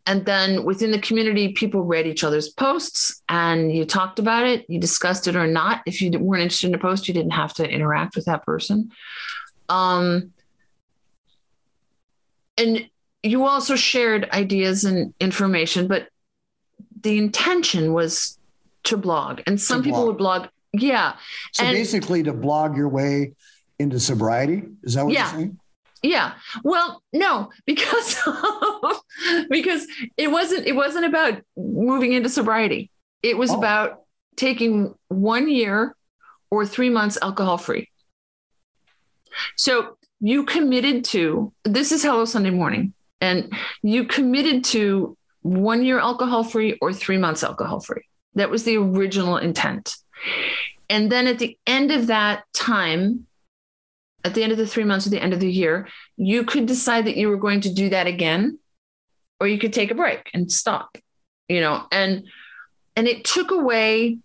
and then within the community people read each other's posts and you talked about it you discussed it or not if you weren't interested in a post you didn't have to interact with that person um, and you also shared ideas and information, but the intention was to blog. And some To people blog. would blog. Yeah. So And- basically, to blog your way into sobriety, is that what Yeah. you're saying? Yeah. Well, no, because because it wasn't it wasn't about moving into sobriety. It was Oh. about taking one year or three months alcohol free. So you committed to this is Hello Sunday Morning, and you committed to one year alcohol free or three months alcohol free. That was the original intent. And then at the end of that time, at the end of the three months or the end of the year, you could decide that you were going to do that again, or you could take a break and stop, you know, and and it took away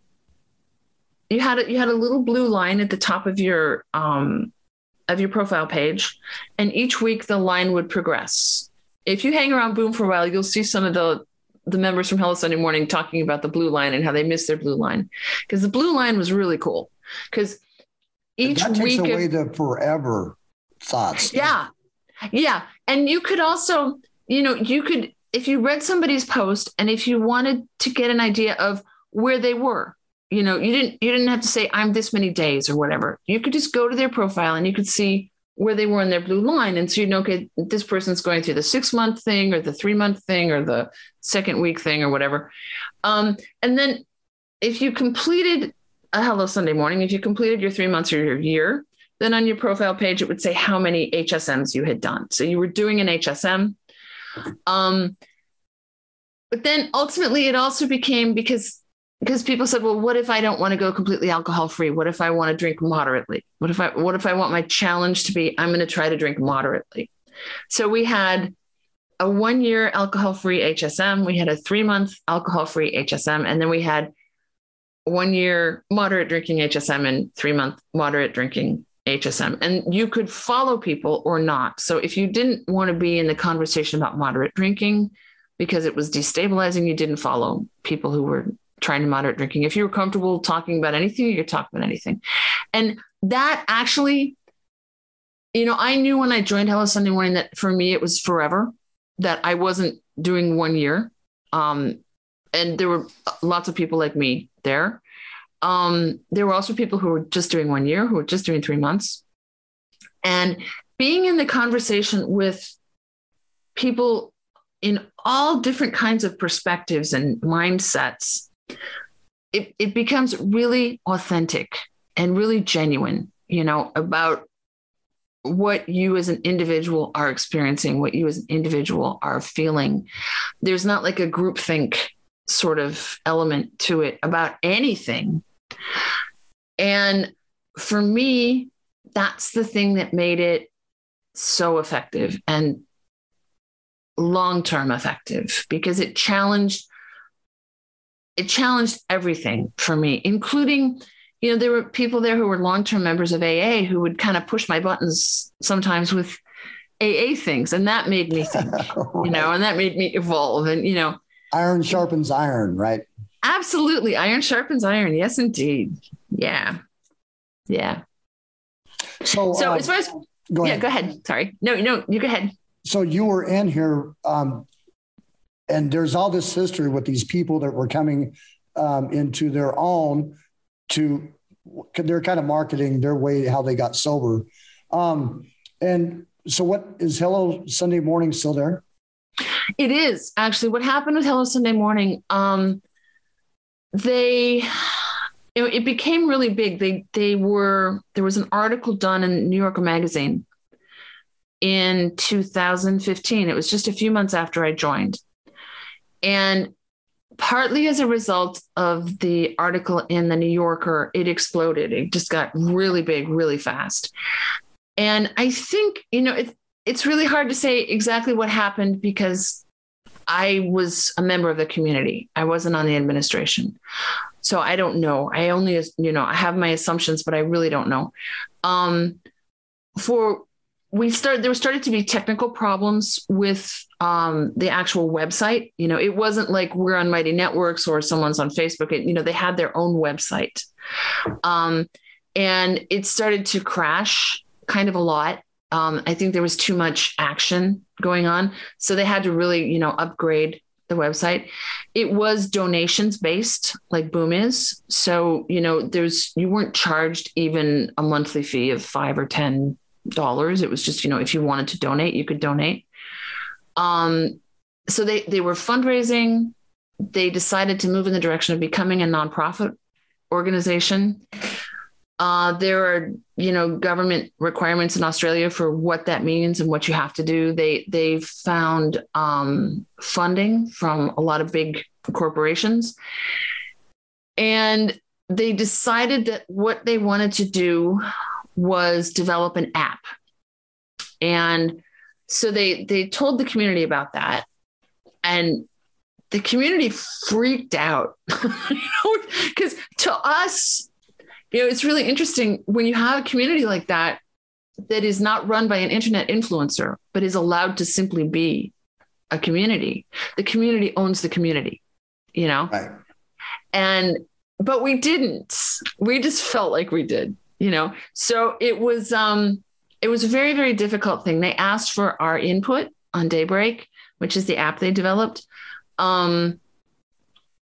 you had a, you had a little blue line at the top of your um, of your profile page, and each week the line would progress. If you hang around Boom for a while, you'll see some of the the members from Hello Sunday Morning talking about the blue line and how they missed their blue line because the blue line was really cool because each that takes week of- away the forever thoughts. yeah. Yeah. And you could also, you know, you could, if you read somebody's post and if you wanted to get an idea of where they were, you know, you didn't, you didn't have to say, I'm this many days or whatever. You could just go to their profile and you could see where they were in their blue line. And so you know, okay, this person's going through the six month thing or the three month thing or the second week thing or whatever. Um, and then if you completed a Hello Sunday morning, if you completed your three months or your year, then on your profile page, it would say how many HSMs you had done. So you were doing an HSM. Um, but then ultimately, it also became because because people said, well, what if I don't want to go completely alcohol free? What if I want to drink moderately? What if I what if I want my challenge to be I'm going to try to drink moderately? So we had a one year alcohol free HSM, we had a three month alcohol free HSM, and then we had one year moderate drinking HSM and three month moderate drinking HSM. And you could follow people or not. So if you didn't want to be in the conversation about moderate drinking because it was destabilizing, you didn't follow people who were trying to moderate drinking. If you were comfortable talking about anything, you could talk about anything. And that actually, you know, I knew when I joined Hello Sunday Morning that for me it was forever, that I wasn't doing one year. Um, and there were lots of people like me there. Um, there were also people who were just doing one year, who were just doing three months. And being in the conversation with people in all different kinds of perspectives and mindsets it, it becomes really authentic and really genuine, you know, about what you as an individual are experiencing, what you as an individual are feeling. There's not like a groupthink sort of element to it about anything. And for me, that's the thing that made it so effective and long term effective because it challenged it challenged everything for me, including, you know, there were people there who were long term members of AA who would kind of push my buttons sometimes with AA things. And that made me think, you know, and that made me evolve. And, you know, iron sharpens iron, right? Absolutely. Iron sharpens iron. Yes, indeed. Yeah. Yeah. So, so uh, as far as, go yeah, go ahead. Sorry. No, no, you go ahead. So you were in here um, and there's all this history with these people that were coming um, into their own to they're kind of marketing their way how they got sober um, and so what is hello sunday morning still there it is actually what happened with hello sunday morning um, they it, it became really big they they were there was an article done in new yorker magazine in 2015 it was just a few months after i joined and partly as a result of the article in the New Yorker, it exploded. It just got really big, really fast. And I think, you know, it, it's really hard to say exactly what happened because I was a member of the community. I wasn't on the administration. So I don't know. I only, you know, I have my assumptions, but I really don't know. Um, for we started there started to be technical problems with um, the actual website you know it wasn't like we're on mighty networks or someone's on facebook it, you know they had their own website um, and it started to crash kind of a lot um, i think there was too much action going on so they had to really you know upgrade the website it was donations based like boom is so you know there's you weren't charged even a monthly fee of five or ten dollars. It was just, you know, if you wanted to donate, you could donate. Um, so they they were fundraising. They decided to move in the direction of becoming a nonprofit organization. Uh, there are, you know, government requirements in Australia for what that means and what you have to do. They they found um, funding from a lot of big corporations, and they decided that what they wanted to do was develop an app. And so they they told the community about that. And the community freaked out. Because to us, you know, it's really interesting when you have a community like that that is not run by an internet influencer, but is allowed to simply be a community. The community owns the community, you know? Right. And but we didn't. We just felt like we did you know so it was um it was a very very difficult thing they asked for our input on daybreak which is the app they developed um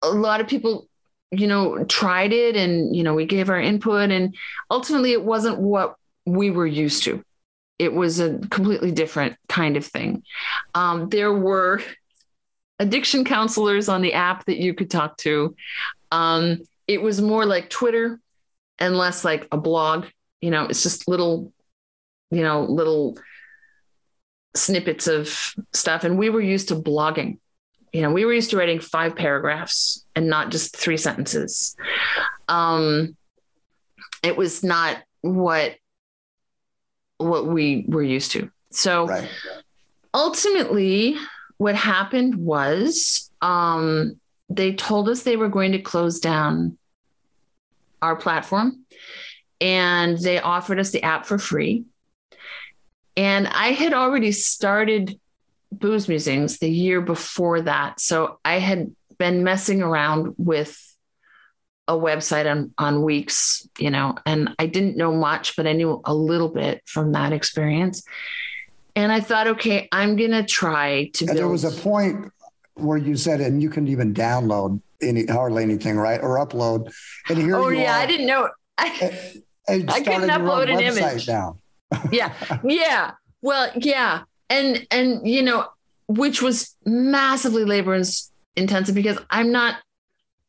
a lot of people you know tried it and you know we gave our input and ultimately it wasn't what we were used to it was a completely different kind of thing um, there were addiction counselors on the app that you could talk to Um, it was more like Twitter and less like a blog. You know, it's just little, you know, little snippets of stuff. And we were used to blogging. You know, we were used to writing five paragraphs and not just three sentences. Um, it was not what what we were used to. So right. ultimately, what happened was um, they told us they were going to close down our platform and they offered us the app for free. And I had already started Booze Musings the year before that. So I had been messing around with a website on, on Wix, you know, and I didn't know much, but I knew a little bit from that experience. And I thought, okay, I'm going to try to. Build... There was a point where you said, and you couldn't even download any hardly anything, right? Or upload. And here oh, yeah, are, I didn't know. I, I couldn't upload an image. Down. yeah. Yeah. Well, yeah. And, and, you know, which was massively labor intensive because I'm not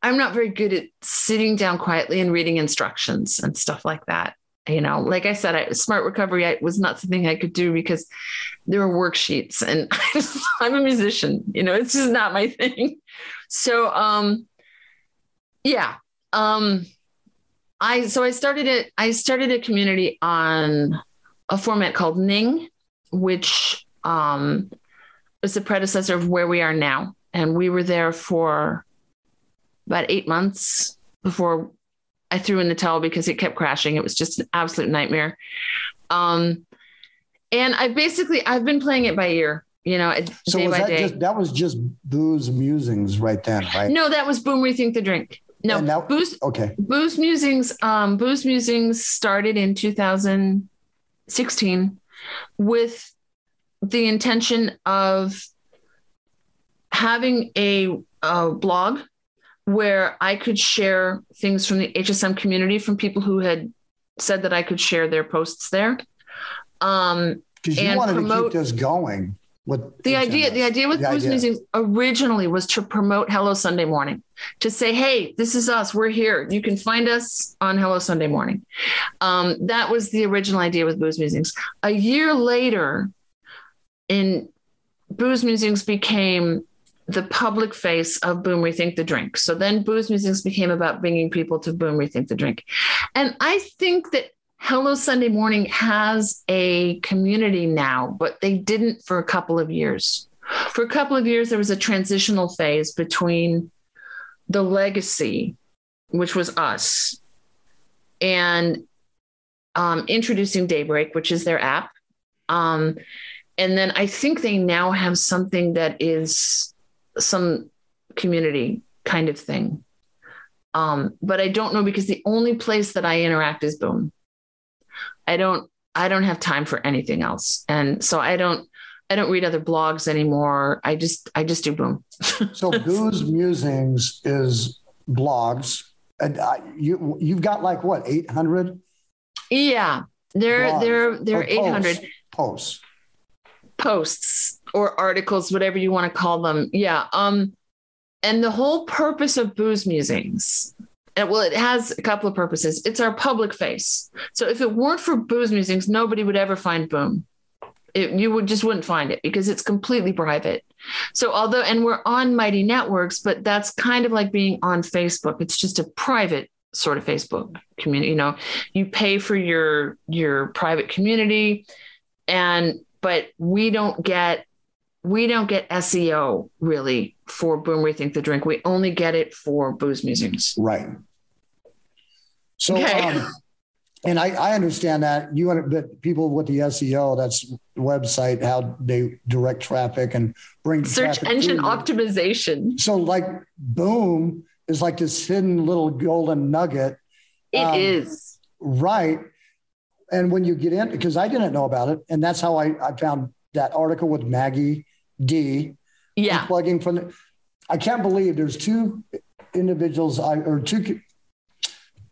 I'm not very good at sitting down quietly and reading instructions and stuff like that. You know, like I said, I, smart recovery I, was not something I could do because there were worksheets and I'm a musician, you know, it's just not my thing. So, um, yeah, um, I, so I started it, I started a community on a format called Ning, which, um, was the predecessor of where we are now. And we were there for about eight months before I threw in the towel because it kept crashing. It was just an absolute nightmare. Um, and I basically I've been playing it by ear, you know, so day by that day. Just, that was just booze musings right then, right? No, that was boom rethink the drink. No, that, booze. Okay, booze musings. Um, booze musings started in 2016 with the intention of having a, a blog where I could share things from the HSM community from people who had said that I could share their posts there. Um, because you wanted promote, to keep this going. With the idea, the idea with the Booze Musings originally was to promote Hello Sunday Morning, to say, "Hey, this is us. We're here. You can find us on Hello Sunday Morning." Um, that was the original idea with Booze Musings. A year later, in Booze Musings became the public face of Boom Rethink the Drink. So then Booze Musings became about bringing people to Boom Rethink the Drink. And I think that Hello Sunday Morning has a community now, but they didn't for a couple of years. For a couple of years, there was a transitional phase between the legacy, which was us, and um, introducing Daybreak, which is their app. Um, and then I think they now have something that is some community kind of thing. Um, but I don't know because the only place that I interact is Boom. I don't I don't have time for anything else. And so I don't I don't read other blogs anymore. I just I just do Boom. so Booze Musings is blogs. And I, you you've got like what, 800? Yeah. They're they're they're 800 posts. Posts or articles, whatever you want to call them. Yeah. Um, and the whole purpose of booze musings, and well, it has a couple of purposes. It's our public face. So if it weren't for booze musings, nobody would ever find boom. It, you would just wouldn't find it because it's completely private. So although, and we're on Mighty Networks, but that's kind of like being on Facebook. It's just a private sort of Facebook community. You know, you pay for your your private community, and but we don't get we don't get SEO really for Boom Rethink the Drink. We only get it for booze musings. Right. So, okay. um, and I, I understand that you want but people with the SEO, that's website, how they direct traffic and bring search engine optimization. So, like Boom is like this hidden little golden nugget. It um, is right. And when you get in, because I didn't know about it, and that's how I, I found that article with Maggie D. Yeah. Plugging from the, I can't believe there's two individuals I, or two,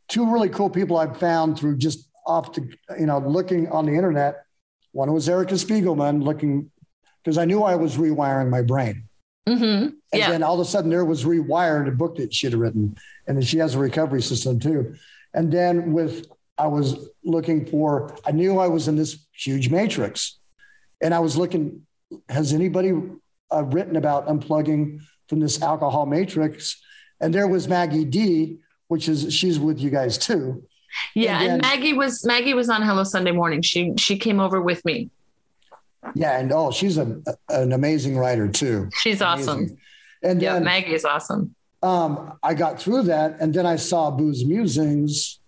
two really cool people I've found through just off the, you know, looking on the internet. One was Erica Spiegelman looking, because I knew I was rewiring my brain. Mm-hmm. And Yeah. then all of a sudden there was Rewired, a book that she had written. And then she has a recovery system too. And then with, I was looking for, I knew I was in this huge matrix. And I was looking, has anybody uh, written about unplugging from this alcohol matrix? And there was Maggie D, which is, she's with you guys too. Yeah. And And, Maggie was Maggie was on Hello Sunday morning. She she came over with me. Yeah. And oh, she's a, an amazing writer too. She's awesome. And Yeah, then Maggie is awesome. um, I got through that, and then I saw Booze Musings,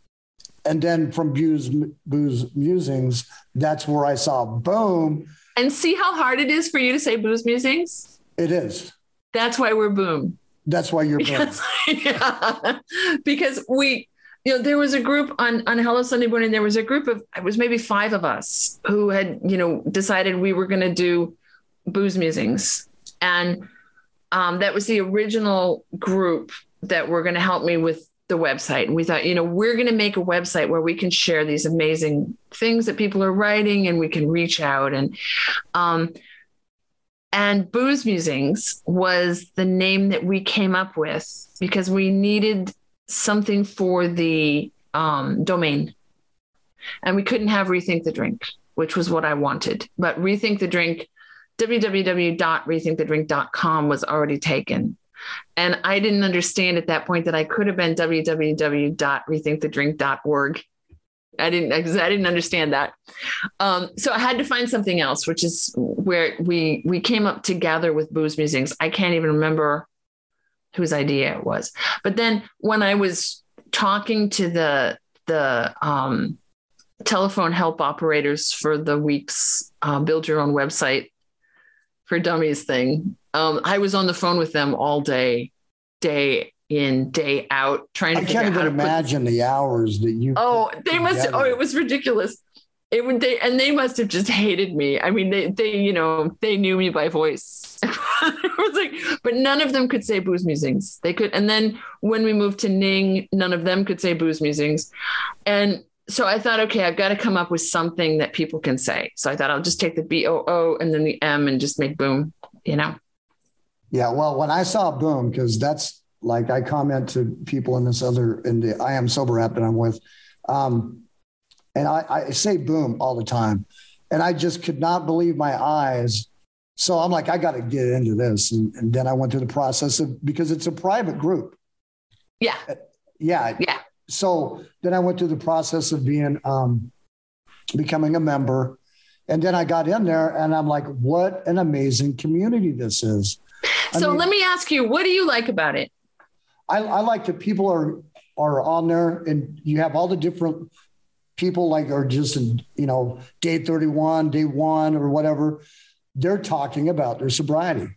and then from Booze Booze Musings, that's where I saw Boom. And see how hard it is for you to say booze musings? It is. That's why we're boom. That's why you're Boom. Because, yeah, because we, you know, there was a group on on Hello Sunday morning. There was a group of it was maybe five of us who had you know decided we were going to do booze musings, and um, that was the original group that were going to help me with the website. And we thought, you know, we're going to make a website where we can share these amazing things that people are writing, and we can reach out and. Um, and Booze Musings was the name that we came up with because we needed something for the um, domain. And we couldn't have Rethink the Drink, which was what I wanted. But Rethink the Drink, www.rethinkthedrink.com was already taken. And I didn't understand at that point that I could have been www.rethinkthedrink.org. I didn't I didn't understand that. Um, so I had to find something else, which is where we we came up together with booze musings. I can't even remember whose idea it was. But then when I was talking to the the um, telephone help operators for the Wix's uh, build your own website for dummies thing, um, I was on the phone with them all day, day in, day out, trying to I can't even put imagine the hours that you. Oh, they must. Oh, it was ridiculous. It would they and they must have just hated me. I mean, they they you know they knew me by voice. it was like, but none of them could say booze musings. They could, and then when we moved to Ning, none of them could say booze musings, and so I thought, okay, I've got to come up with something that people can say. So I thought I'll just take the B O O and then the M and just make boom. You know. Yeah, well, when I saw Boom, because that's like I comment to people in this other in the I am sober app that I'm with, um, and I, I say Boom all the time, and I just could not believe my eyes. So I'm like, I got to get into this, and, and then I went through the process of because it's a private group. Yeah. Yeah, Yeah. So then I went through the process of being um, becoming a member, and then I got in there, and I'm like, what an amazing community this is. I So mean- let me ask you, what do you like about it? I, I like that people are are on there and you have all the different people like are just in, you know, day 31, day one or whatever. They're talking about their sobriety.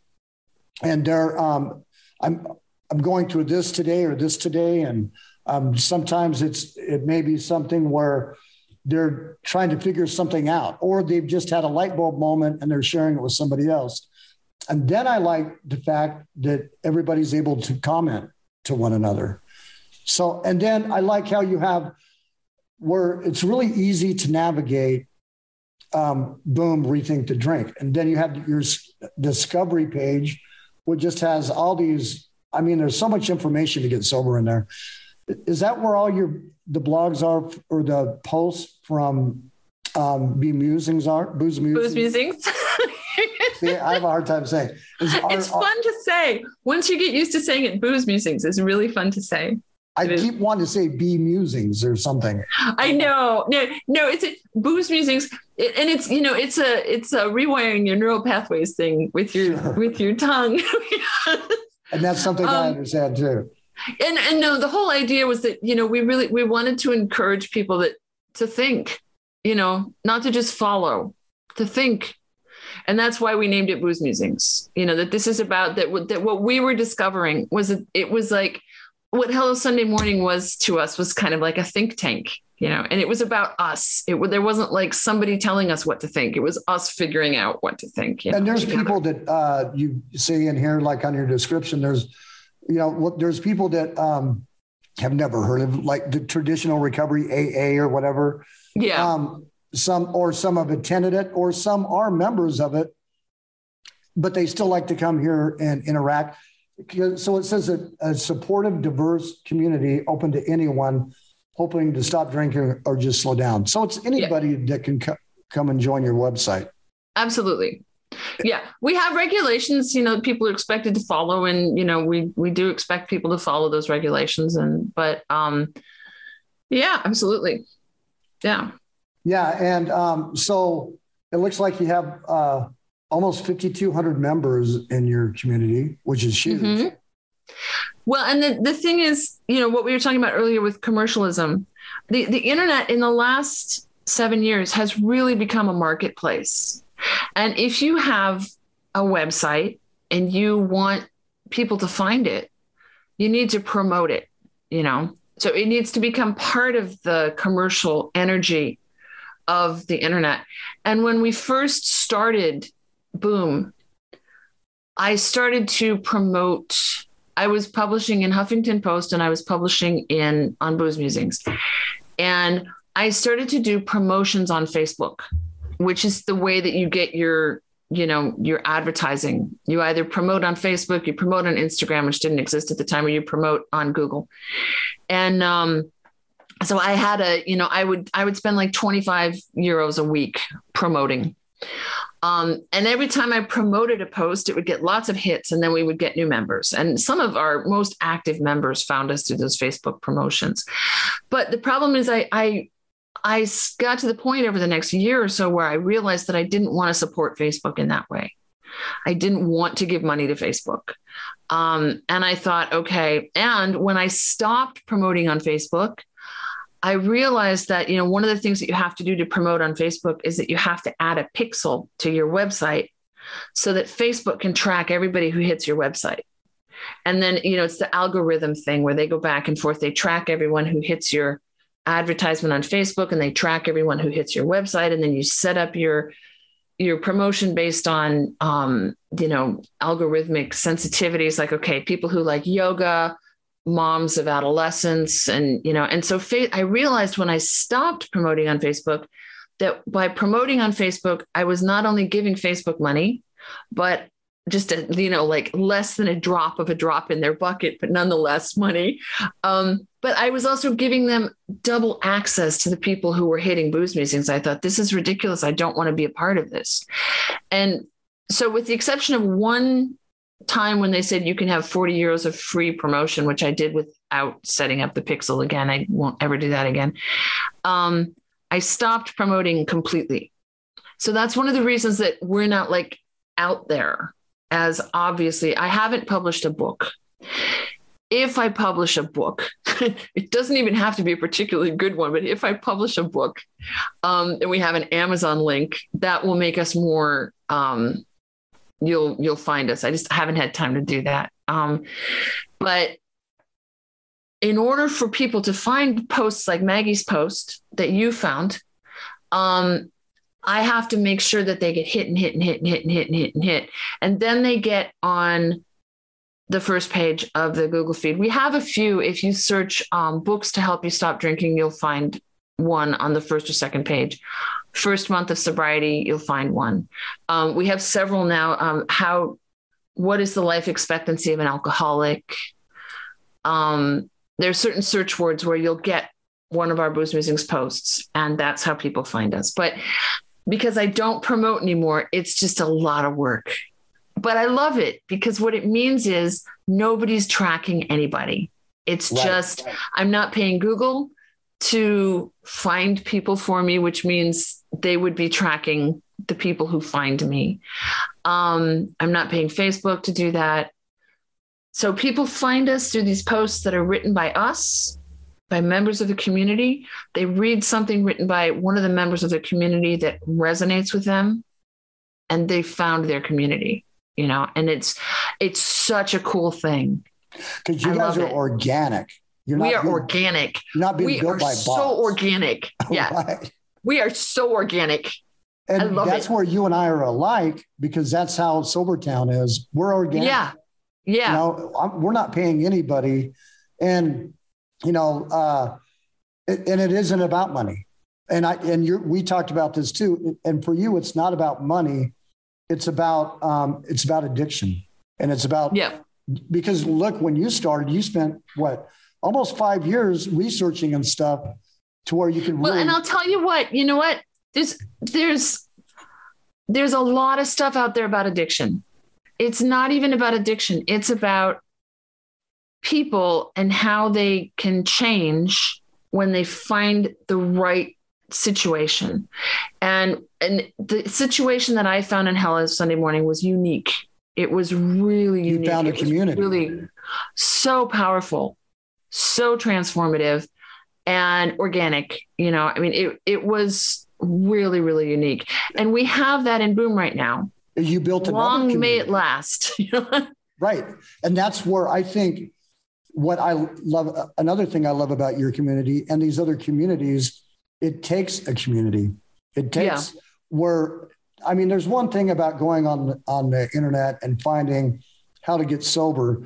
And they're um I'm I'm going through this today or this today. And um sometimes it's it may be something where they're trying to figure something out, or they've just had a light bulb moment and they're sharing it with somebody else. And then I like the fact that everybody's able to comment to one another. So, and then I like how you have where it's really easy to navigate. Um, boom, rethink the drink, and then you have your discovery page, which just has all these. I mean, there's so much information to get sober in there. Is that where all your the blogs are or the posts from um, Be Musings are? Booze Musings. Booze musings. See, I have a hard time saying. Is, are- it's fun to say. Once you get used to saying it, booze musings is really fun to say. I It is. keep wanting to say Be Musings or something. I know. No, no, it's a booze musings, it, and it's you know, it's a it's a rewiring your neural pathways thing with your Sure. with your tongue. And that's something I Um, understand too. And and no, the whole idea was that you know we really we wanted to encourage people that to think, you know, not to just follow, to think. And that's why we named it Booze Musings. You know that this is about that. What, that what we were discovering was that it was like what Hello Sunday Morning was to us was kind of like a think tank. You know, and it was about us. It there wasn't like somebody telling us what to think. It was us figuring out what to think. And know, there's together. people that uh, you see in here, like on your description, there's, you know, what there's people that um, have never heard of like the traditional recovery AA or whatever. Yeah. Um, some or some have attended it, or some are members of it. but they still like to come here and interact. So it says a, a supportive, diverse community open to anyone hoping to stop drinking or just slow down. So it's anybody yeah. that can co- come and join your website. Absolutely. Yeah, we have regulations, you know, people are expected to follow and you know, we we do expect people to follow those regulations and but um yeah, absolutely. Yeah. Yeah, and um so it looks like you have uh almost 5200 members in your community, which is huge. Mm-hmm. Well, and the, the thing is, you know, what we were talking about earlier with commercialism, the, the internet in the last seven years has really become a marketplace. And if you have a website and you want people to find it, you need to promote it, you know? So it needs to become part of the commercial energy of the internet. And when we first started Boom, I started to promote I was publishing in Huffington Post and I was publishing in on Booze Musings. And I started to do promotions on Facebook, which is the way that you get your, you know, your advertising. You either promote on Facebook, you promote on Instagram, which didn't exist at the time, or you promote on Google. And um, so I had a, you know, I would I would spend like 25 euros a week promoting. Um, and every time I promoted a post, it would get lots of hits, and then we would get new members. And some of our most active members found us through those Facebook promotions. But the problem is, I, I I got to the point over the next year or so where I realized that I didn't want to support Facebook in that way. I didn't want to give money to Facebook. Um, and I thought, okay. And when I stopped promoting on Facebook, I realized that, you know, one of the things that you have to do to promote on Facebook is that you have to add a pixel to your website so that Facebook can track everybody who hits your website. And then, you know, it's the algorithm thing where they go back and forth. They track everyone who hits your advertisement on Facebook and they track everyone who hits your website. And then you set up your your promotion based on um, you know algorithmic sensitivities like okay people who like yoga moms of adolescents and you know and so fa- i realized when i stopped promoting on facebook that by promoting on facebook i was not only giving facebook money but just a, you know like less than a drop of a drop in their bucket but nonetheless money um, but i was also giving them double access to the people who were hitting booze musings i thought this is ridiculous i don't want to be a part of this and so with the exception of one time when they said you can have 40 euros of free promotion, which I did without setting up the pixel again. I won't ever do that again. Um, I stopped promoting completely. So that's one of the reasons that we're not like out there as obviously I haven't published a book. If I publish a book, it doesn't even have to be a particularly good one, but if I publish a book um, and we have an Amazon link, that will make us more um, you'll you'll find us. I just haven't had time to do that. Um, but in order for people to find posts like Maggie's post that you found, um, I have to make sure that they get hit and hit and hit and hit and hit and hit and hit, and then they get on the first page of the Google feed. We have a few. If you search um, books to help you stop drinking, you'll find one on the first or second page first month of sobriety, you'll find one. Um, we have several now. Um, how, what is the life expectancy of an alcoholic? Um, there's certain search words where you'll get one of our booze musings posts, and that's how people find us. But because I don't promote anymore, it's just a lot of work. But I love it because what it means is nobody's tracking anybody. It's right. just, I'm not paying Google to find people for me, which means they would be tracking the people who find me. Um, I'm not paying Facebook to do that. So people find us through these posts that are written by us, by members of the community. They read something written by one of the members of the community that resonates with them, and they found their community. You know, and it's it's such a cool thing. Because you I guys are it. organic. You're we are being, organic. Not being we built by bots. So organic. Yeah. right. We are so organic. And that's it. where you and I are alike because that's how Sobertown is. We're organic. Yeah. Yeah. You know, I'm, we're not paying anybody. And, you know, uh, it, and it isn't about money. And I, and you we talked about this too. And for you, it's not about money. it's about um, it's about addiction, and it's about yeah. Because look, when you started, you spent what almost five years researching and stuff to where you can. Well, really- and I'll tell you what, you know what? There's there's there's a lot of stuff out there about addiction. It's not even about addiction. It's about people and how they can change when they find the right situation. And and the situation that I found in Hello Sunday morning was unique. It was really you unique. found a It community. really so powerful, so transformative and organic. You know, I mean, it it was really, really unique. And we have that in Boom right now. you built Long may it last. Right. And that's where I think what I love, another thing I love about your community and these other communities, it takes a community. It takes where, I mean, there's one thing about going on, on the internet and finding how to get sober,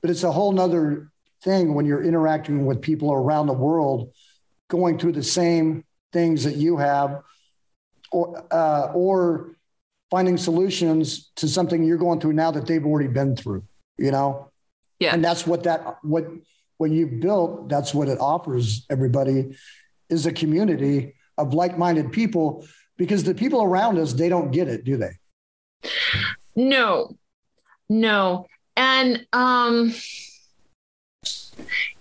but it's a whole nother thing when you're interacting with people around the world, going through the same things that you have or, uh, or finding solutions to something you're going through now that they've already been through, you know? Yeah. And that's what that, what, what you've built, that's what it offers everybody is a community of like-minded people because the people around us, they don't get it, do they? No, no. And um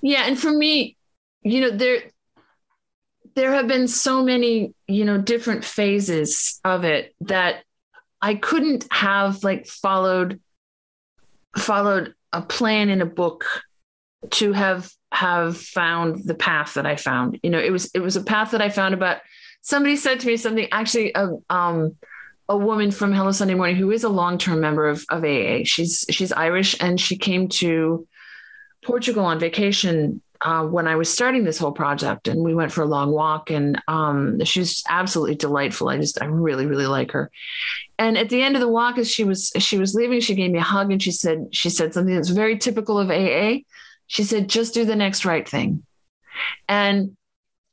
yeah, and for me, you know, there there have been so many, you know, different phases of it that I couldn't have like followed followed a plan in a book to have have found the path that I found. You know, it was it was a path that I found about somebody said to me something actually uh, um a woman from Hello Sunday Morning who is a long-term member of, of AA. She's she's Irish and she came to Portugal on vacation uh, when I was starting this whole project, and we went for a long walk. And um, she's absolutely delightful. I just I really really like her. And at the end of the walk, as she was as she was leaving, she gave me a hug and she said she said something that's very typical of AA. She said, "Just do the next right thing," and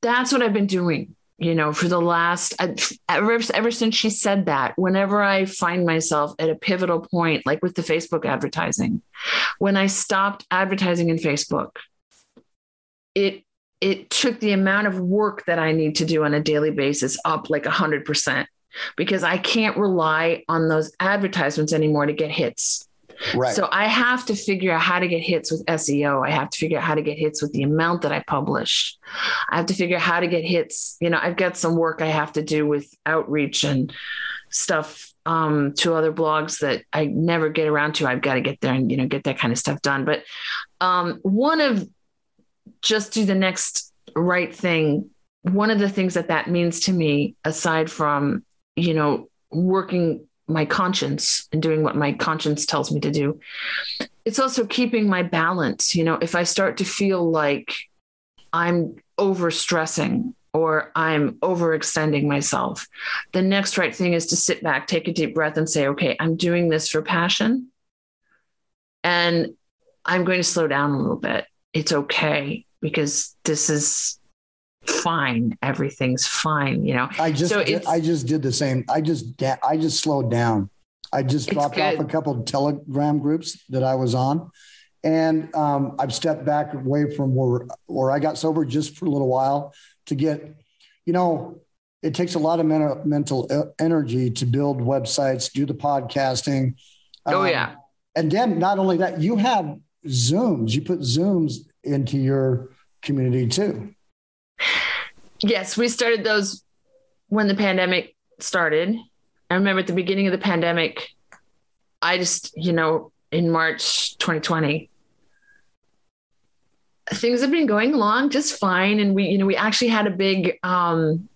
that's what I've been doing you know, for the last ever, ever since she said that, whenever I find myself at a pivotal point, like with the Facebook advertising, when I stopped advertising in Facebook, it it took the amount of work that I need to do on a daily basis up like a hundred percent because I can't rely on those advertisements anymore to get hits. Right. So I have to figure out how to get hits with SEO. I have to figure out how to get hits with the amount that I publish. I have to figure out how to get hits. You know, I've got some work I have to do with outreach and stuff um, to other blogs that I never get around to. I've got to get there and, you know, get that kind of stuff done. But um, one of just do the next right thing. One of the things that that means to me, aside from, you know, working my conscience and doing what my conscience tells me to do. It's also keeping my balance. You know, if I start to feel like I'm over stressing or I'm overextending myself, the next right thing is to sit back, take a deep breath, and say, okay, I'm doing this for passion. And I'm going to slow down a little bit. It's okay because this is fine everything's fine you know I just So did, I just did the same. I just I just slowed down. I just dropped off a couple of Telegram groups that I was on, and um, I've stepped back away from where where I got sober just for a little while to get, you know, it takes a lot of mental mental e- energy to build websites, do the podcasting. oh Um, yeah and then not only that, you have Zooms. You put Zooms into your community too. Yes, we started those when the pandemic started. I remember at the beginning of the pandemic, I just, you know, in March 2020, things have been going along just fine. And we, you know, we actually had a big um,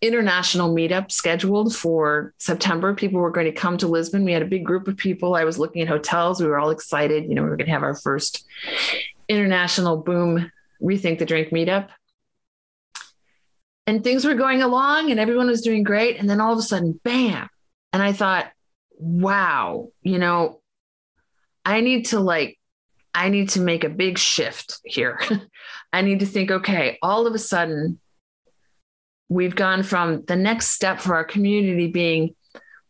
international meetup scheduled for September. People were going to come to Lisbon. We had a big group of people. I was looking at hotels. We were all excited. You know, we were going to have our first international boom rethink the drink meetup and things were going along and everyone was doing great and then all of a sudden bam and i thought wow you know i need to like i need to make a big shift here i need to think okay all of a sudden we've gone from the next step for our community being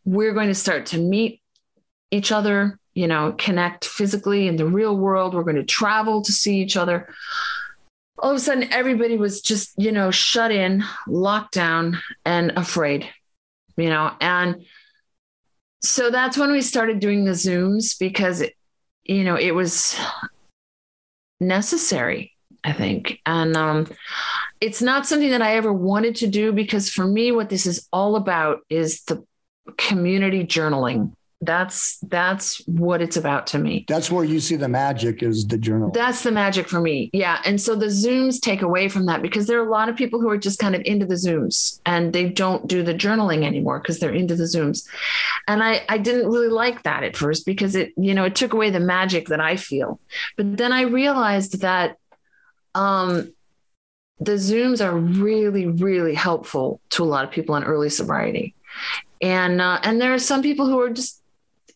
we're going to start to meet each other, you know, connect physically in the real world. We're going to travel to see each other. All of a sudden, everybody was just, you know, shut in, locked down, and afraid, you know. And so that's when we started doing the Zooms because, you know, it was necessary, I think. And um, it's not something that I ever wanted to do because for me, what this is all about is the community journaling. That's that's what it's about to me. That's where you see the magic is the journal. That's the magic for me. Yeah. And so the Zooms take away from that because there are a lot of people who are just kind of into the Zooms and they don't do the journaling anymore because they're into the Zooms. And I, I didn't really like that at first because it, you know, it took away the magic that I feel. But then I realized that um the Zooms are really, really helpful to a lot of people in early sobriety. And uh, and there are some people who are just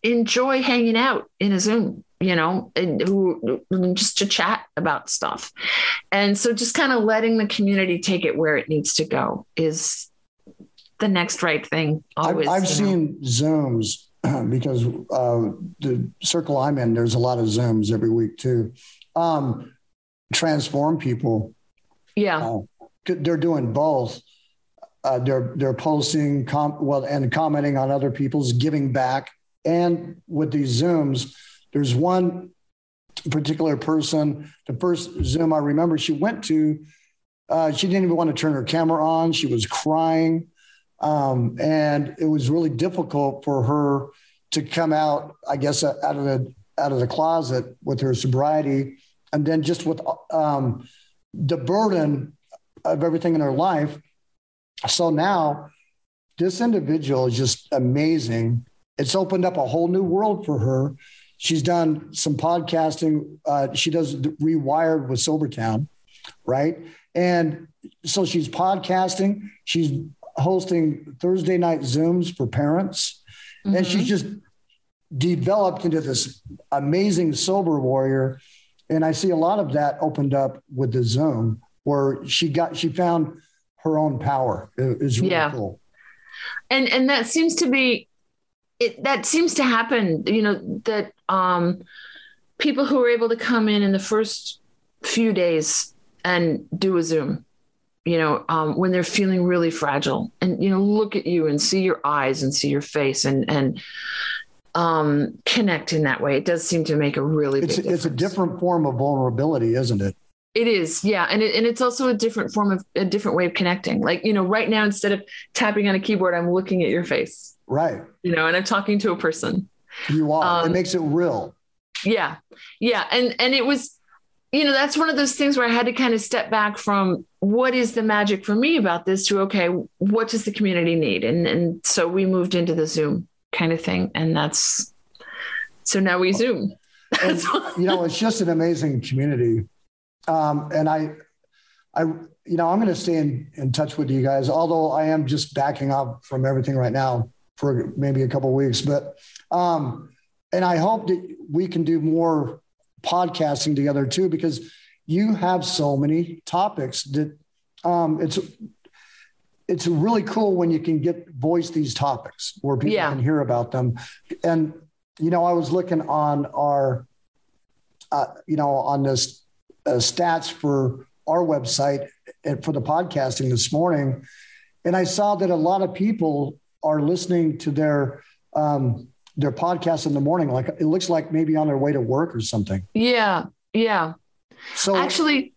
enjoy hanging out in a Zoom, you know, and who just to chat about stuff. And so just kind of letting the community take it where it needs to go is the next right thing. Always, I've, I've seen Zooms because uh, the circle I'm in, there's a lot of Zooms every week too. Um, transform people. Yeah. Uh, they're doing both. Uh, they're they're posting com- well and commenting on other people's giving back and with these zooms there's one particular person the first zoom i remember she went to uh, she didn't even want to turn her camera on. She was crying. Um, and it was really difficult for her to come out i guess out of the out of the closet with her sobriety. And then just with um, the burden of everything in her life. So now this individual is just amazing. It's opened up a whole new world for her. She's done some podcasting. Uh, she does Rewired with Sobertown, right? And so she's podcasting. She's hosting Thursday night Zooms for parents. Mm-hmm. And she's mm-hmm. just developed into this amazing sober warrior. And I see a lot of that opened up with the Zoom where she got, she found her own power is really yeah. cool. And and that seems to be it that seems to happen, you know, that um people who are able to come in in the first few days and do a Zoom, you know, um, when they're feeling really fragile and, you know, look at you and see your eyes and see your face and, and, um, connect in that way. It does seem to make a really it's, big It's a different form of vulnerability, isn't it? It is, yeah, and it, and it's also a different form of a different way of connecting. Like you know, right now instead of tapping on a keyboard, I'm looking at your face. Right. You know, and I'm talking to a person. You are. Um, it makes it real. Yeah, yeah, and and it was, you know, that's one of those things where I had to kind of step back from what is the magic for me about this to okay, what does the community need, and and so we moved into the Zoom kind of thing, and that's so now we Zoom. And, you know, it's just an amazing community um, and I, I, you know, I'm going to stay in, in touch with you guys, although I am just backing up from everything right now for maybe a couple weeks. But, um, and I hope that we can do more podcasting together too, because you have so many topics that um, it's it's really cool when you can get voice these topics where people yeah. can hear about them. And you know, I was looking on our, uh, you know, on this uh, stats for our website and for the podcasting this morning, and I saw that a lot of people are listening to their um, their podcast in the morning. Like it looks like maybe on their way to work or something. Yeah, yeah. So actually,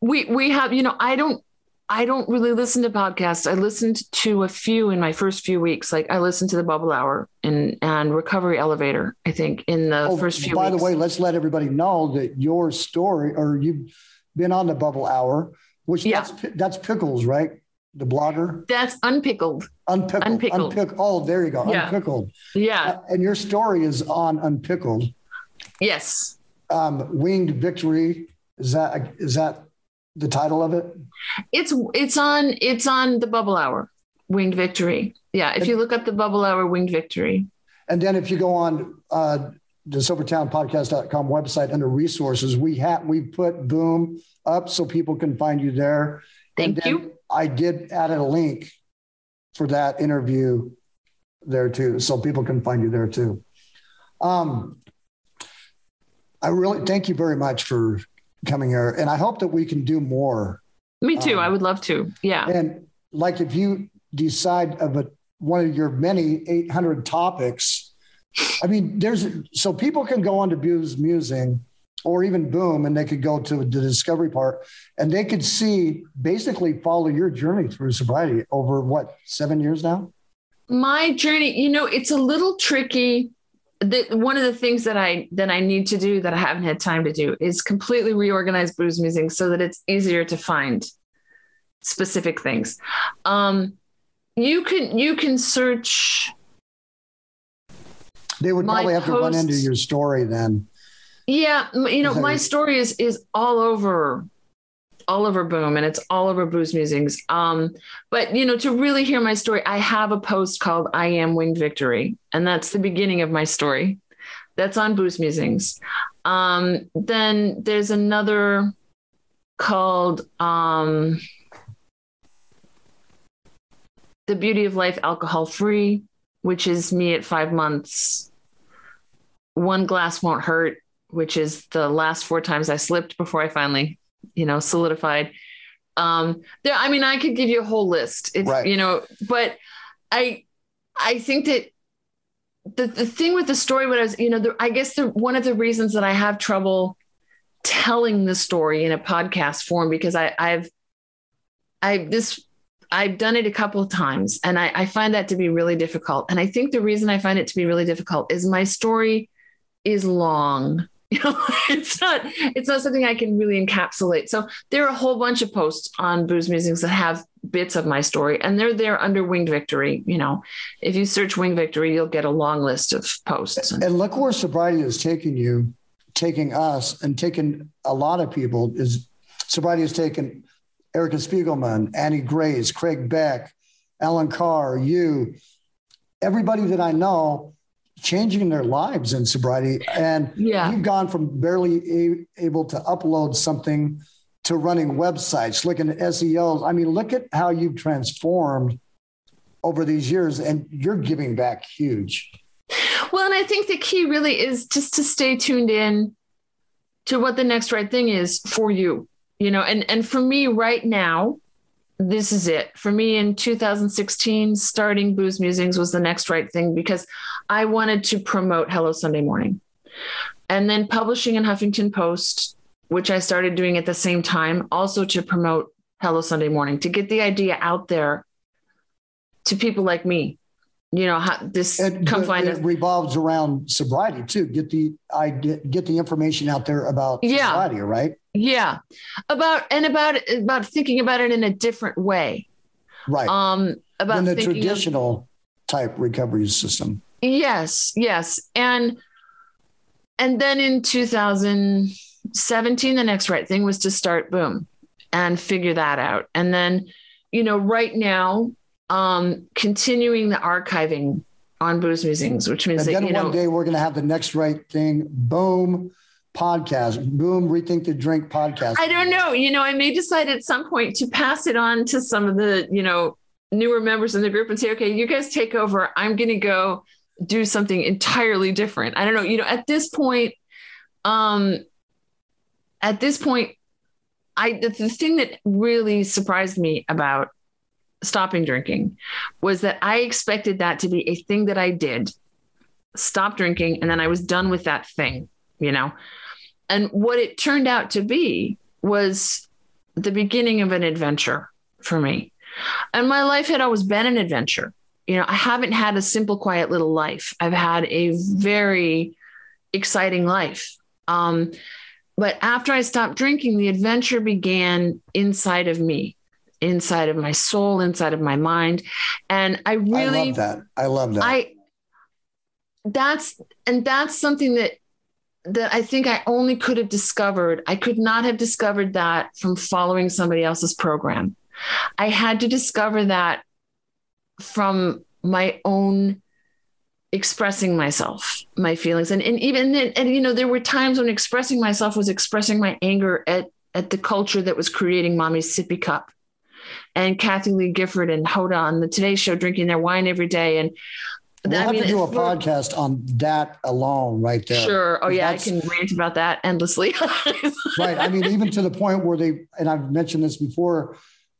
we we have you know I don't I don't really listen to podcasts. I listened to a few in my first few weeks. Like I listened to the Bubble Hour and and Recovery Elevator. I think in the oh, first few. Weeks. By weeks. the way, let's let everybody know that your story, or you've been on the Bubble Hour, which yeah. that's that's Pickles, right? The blogger. That's unpickled. Unpickled. Unpickled. Unpickled. Oh, there you go. Yeah. Unpickled. Yeah. Uh, and your story is on Unpickled. Yes. Um, Winged Victory. Is that is that the title of it? It's it's on it's on the Bubble Hour, Winged Victory. Yeah, if you look up the Bubble Hour, Winged Victory. And then if you go on uh, the sobertownpodcast.com website under resources, we have we put Boom up so people can find you there. Thank you. I did add a link for that interview there too, so people can find you there too. Um, I really thank you very much for coming here, and I hope that we can do more. Me too. Um, I would love to. Yeah. And like if you decide of a, one of your many 800 topics, I mean, there's so people can go on to Booze Musing or even Boom, and they could go to the discovery part, and they could see basically follow your journey through sobriety over what seven years now. My journey, you know, it's a little tricky. that one of the things that I that I need to do that I haven't had time to do is completely reorganize Booze Musing so that it's easier to find specific things. Um, you can you can search. They would probably have to run into your story then. Yeah, you know, my story is is all over all over boom and it's all over booze musings. Um but you know to really hear my story i have a post called i am winged victory and that's the beginning of my story. That's on booze musings. Um then there's another called um the beauty of life alcohol free which is me at five months. One glass won't hurt which is the last four times I slipped before I finally, you know, solidified. Um, there, I mean, I could give you a whole list, if, Right. you know, but I, I think that the, the thing with the story, what I was, you know, the, I guess the, one of the reasons that I have trouble telling the story in a podcast form, because I, I've, I, this, I've done it a couple of times and I, I find that to be really difficult. And I think the reason I find it to be really difficult is my story is long. You know, it's not it's not something I can really encapsulate. So there are a whole bunch of posts on Booze Musings that have bits of my story, and they're there under Winged Victory. You know, if you search Winged Victory, you'll get a long list of posts. And look where sobriety is taking you, taking us, and taking a lot of people. Is sobriety has taken Erica Spiegelman, Annie Grace, Craig Beck, Allen Carr, you, everybody that I know, changing their lives in sobriety. And Yeah. you've gone from barely a- able to upload something to running websites, looking at SEOs. I mean, look at how you've transformed over these years, and you're giving back huge. Well, and I think the key really is just to stay tuned in to what the next right thing is for you. You know, and and for me right now, this is it. For me in 2016, starting Booze Musings was the next right thing because I wanted to promote Hello Sunday Morning. And then publishing in Huffington Post, which I started doing at the same time, also to promote Hello Sunday Morning, to get the idea out there to people like me. You know, how this And come find it us. revolves around sobriety too. Get the I get, get the information out there about Yeah. sobriety, right? Yeah. About and about about thinking about it in a different way. Right. Um about Than the thinking of- traditional type recovery system. Yes, yes. And and then in 2017 the next right thing was to start boom and figure that out. And then you know right now um continuing the archiving on booze musings which means And that then one know day we're going to have the next right thing. Boom, podcast. Boom, rethink the drink podcast. I don't know. You know, I may decide at some point to pass it on to some of the, you know, newer members in the group and say, okay, you guys take over. I'm going to go do something entirely different. I don't know. You know, at this point, um, at this point, I the, the thing that really surprised me about stopping drinking was that I expected that to be a thing that I did, stop drinking, and then I was done with that thing, you know. And what it turned out to be was the beginning of an adventure for me. And my life had always been an adventure. You know, I haven't had a simple, quiet little life. I've had a very exciting life. Um, but after I stopped drinking, the adventure began inside of me, inside of my soul, inside of my mind. And I really I love that. I love that. I that's and that's something that that I think I only could have discovered. I could not have discovered that from following somebody else's program. I had to discover that from my own expressing myself, my feelings. And, and even then, and you know, there were times when expressing myself was expressing my anger at at the culture that was creating mommy's sippy cup and Kathie Lee Gifford and Hoda on the Today Show drinking their wine every day. And We'll I have mean, to do a podcast on that alone, right there. Sure. Oh yeah, I can rant about that endlessly. right. I mean, even to the point where they, and I've mentioned this before,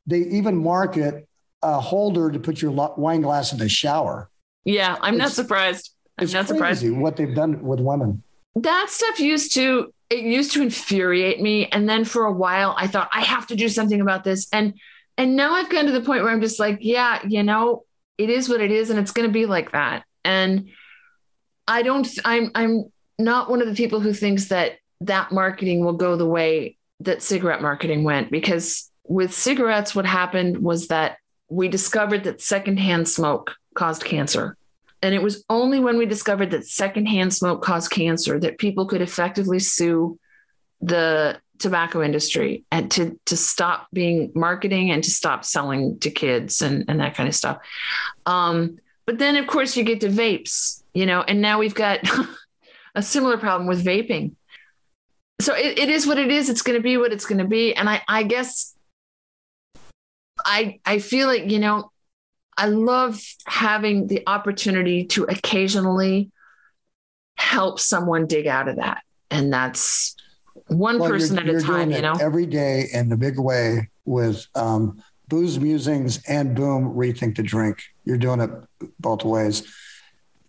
they even market a holder to put your wine glass in the shower. yeah, I'm not surprised. I'm It's not surprised. what they've done with women. That stuff used to it used to infuriate me, and then for a while I thought I have to do something about this, and and now I've gotten to the point where I'm just like, yeah, you know, it is what it is, and it's going to be like that. And I don't. I'm I'm not one of the people who thinks that that marketing will go the way that cigarette marketing went because with cigarettes, what happened was that we discovered that secondhand smoke caused cancer. And it was only when we discovered that secondhand smoke caused cancer that people could effectively sue the tobacco industry and to, to stop being marketing and to stop selling to kids and, and that kind of stuff. Um, but then, of course, you get to vapes, you know, and now we've got a similar problem with vaping. So it, it is what it is. It's going to be what it's going to be. And I, I guess I, I feel like, you know, I love having the opportunity to occasionally help someone dig out of that. And that's one Well, person at a time, you know? Every day in a big way with um, booze musings and boom, rethink the drink. You're doing it both ways.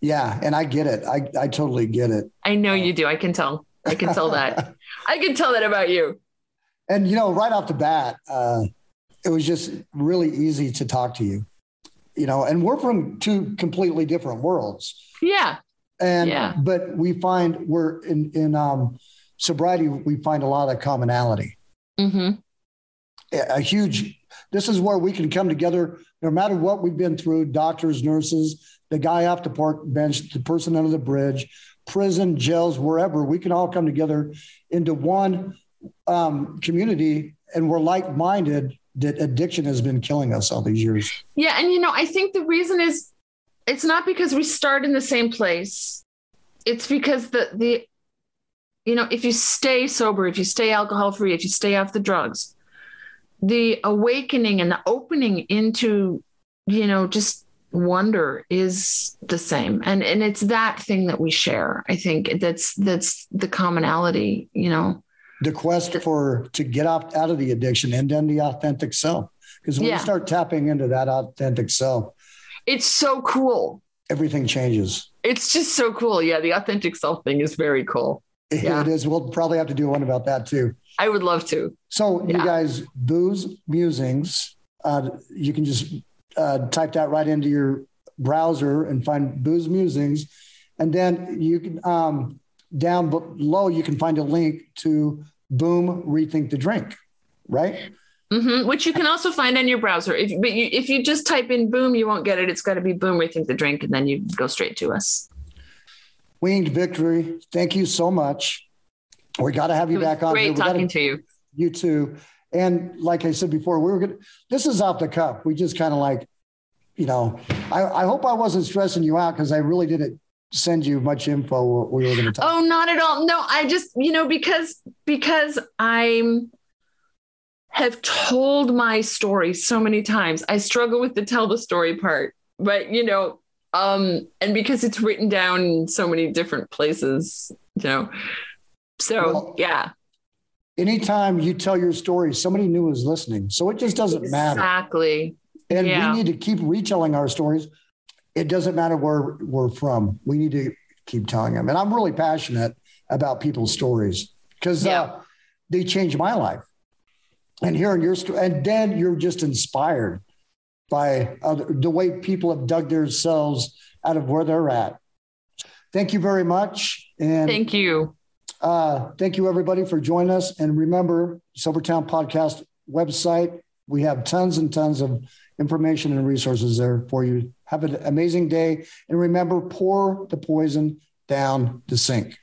Yeah, and I get it. I, I totally get it. I know you do. I can tell. I can tell that. I can tell that about you. And you know, right off the bat, uh, it was just really easy to talk to you. You know, and we're from two completely different worlds. Yeah. And Yeah. but we find we're in in um, sobriety, we find a lot of commonality. hmm A a huge. This is where we can come together, no matter what we've been through. Doctors, nurses, the guy off the park bench, the person under the bridge, prison, jails, wherever. We can all come together into one um, community, and we're like minded. That addiction has been killing us all these years. Yeah. And, you know, I think the reason is it's not because we start in the same place. It's because the, the, you know, if you stay sober, if you stay alcohol free, if you stay off the drugs, the awakening and the opening into, you know, just wonder is the same. And, and it's that thing that we share. I think that's, that's the commonality, you know? the quest for to get out, out of the addiction and then the authentic self. Because when Yeah. you start tapping into that authentic self, It's so cool. everything changes. It's just so cool. Yeah. The authentic self thing is very cool. Yeah. It is. We'll probably have to do one about that too. I would love to. So you guys, booze musings. Uh, you can just uh, type that right into your browser and find booze musings, and then you can um, down below you can find a link to Boom Rethink the Drink. Right. Mm-hmm. Which you can also find on your browser. If, but you, if you just type in boom, you won't get it. It's got to be boom, rethink the drink, and then you go straight to us. Winged Victory. Thank you so much. We got to have you back on. here. great gotta- talking to you. you too. And like I said before, we were going to, this is off the cuff. We just kind of like, you know, I, I hope I wasn't stressing you out because I really didn't send you much info what we were going to talk. Oh, not at all. No, I just, you know, because because I'm have told my story so many times. I struggle with the tell the story part. But, you know, um and because it's written down in so many different places, you know. So, Well, yeah. Anytime you tell your story, somebody new is listening. So it just doesn't matter. Exactly. And Yeah. we need to keep retelling our stories. It doesn't matter where we're from. We need to keep telling them. And I'm really passionate about people's stories because Yeah. uh, they changed my life. And hearing your story, and then you're just inspired by other, the way people have dug themselves out of where they're at. Thank you very much. And Thank you. uh, thank you, everybody, for joining us. And remember, Sobertown Podcast website. We have tons and tons of information and resources there for you. Have an amazing day. And remember, pour the poison down the sink.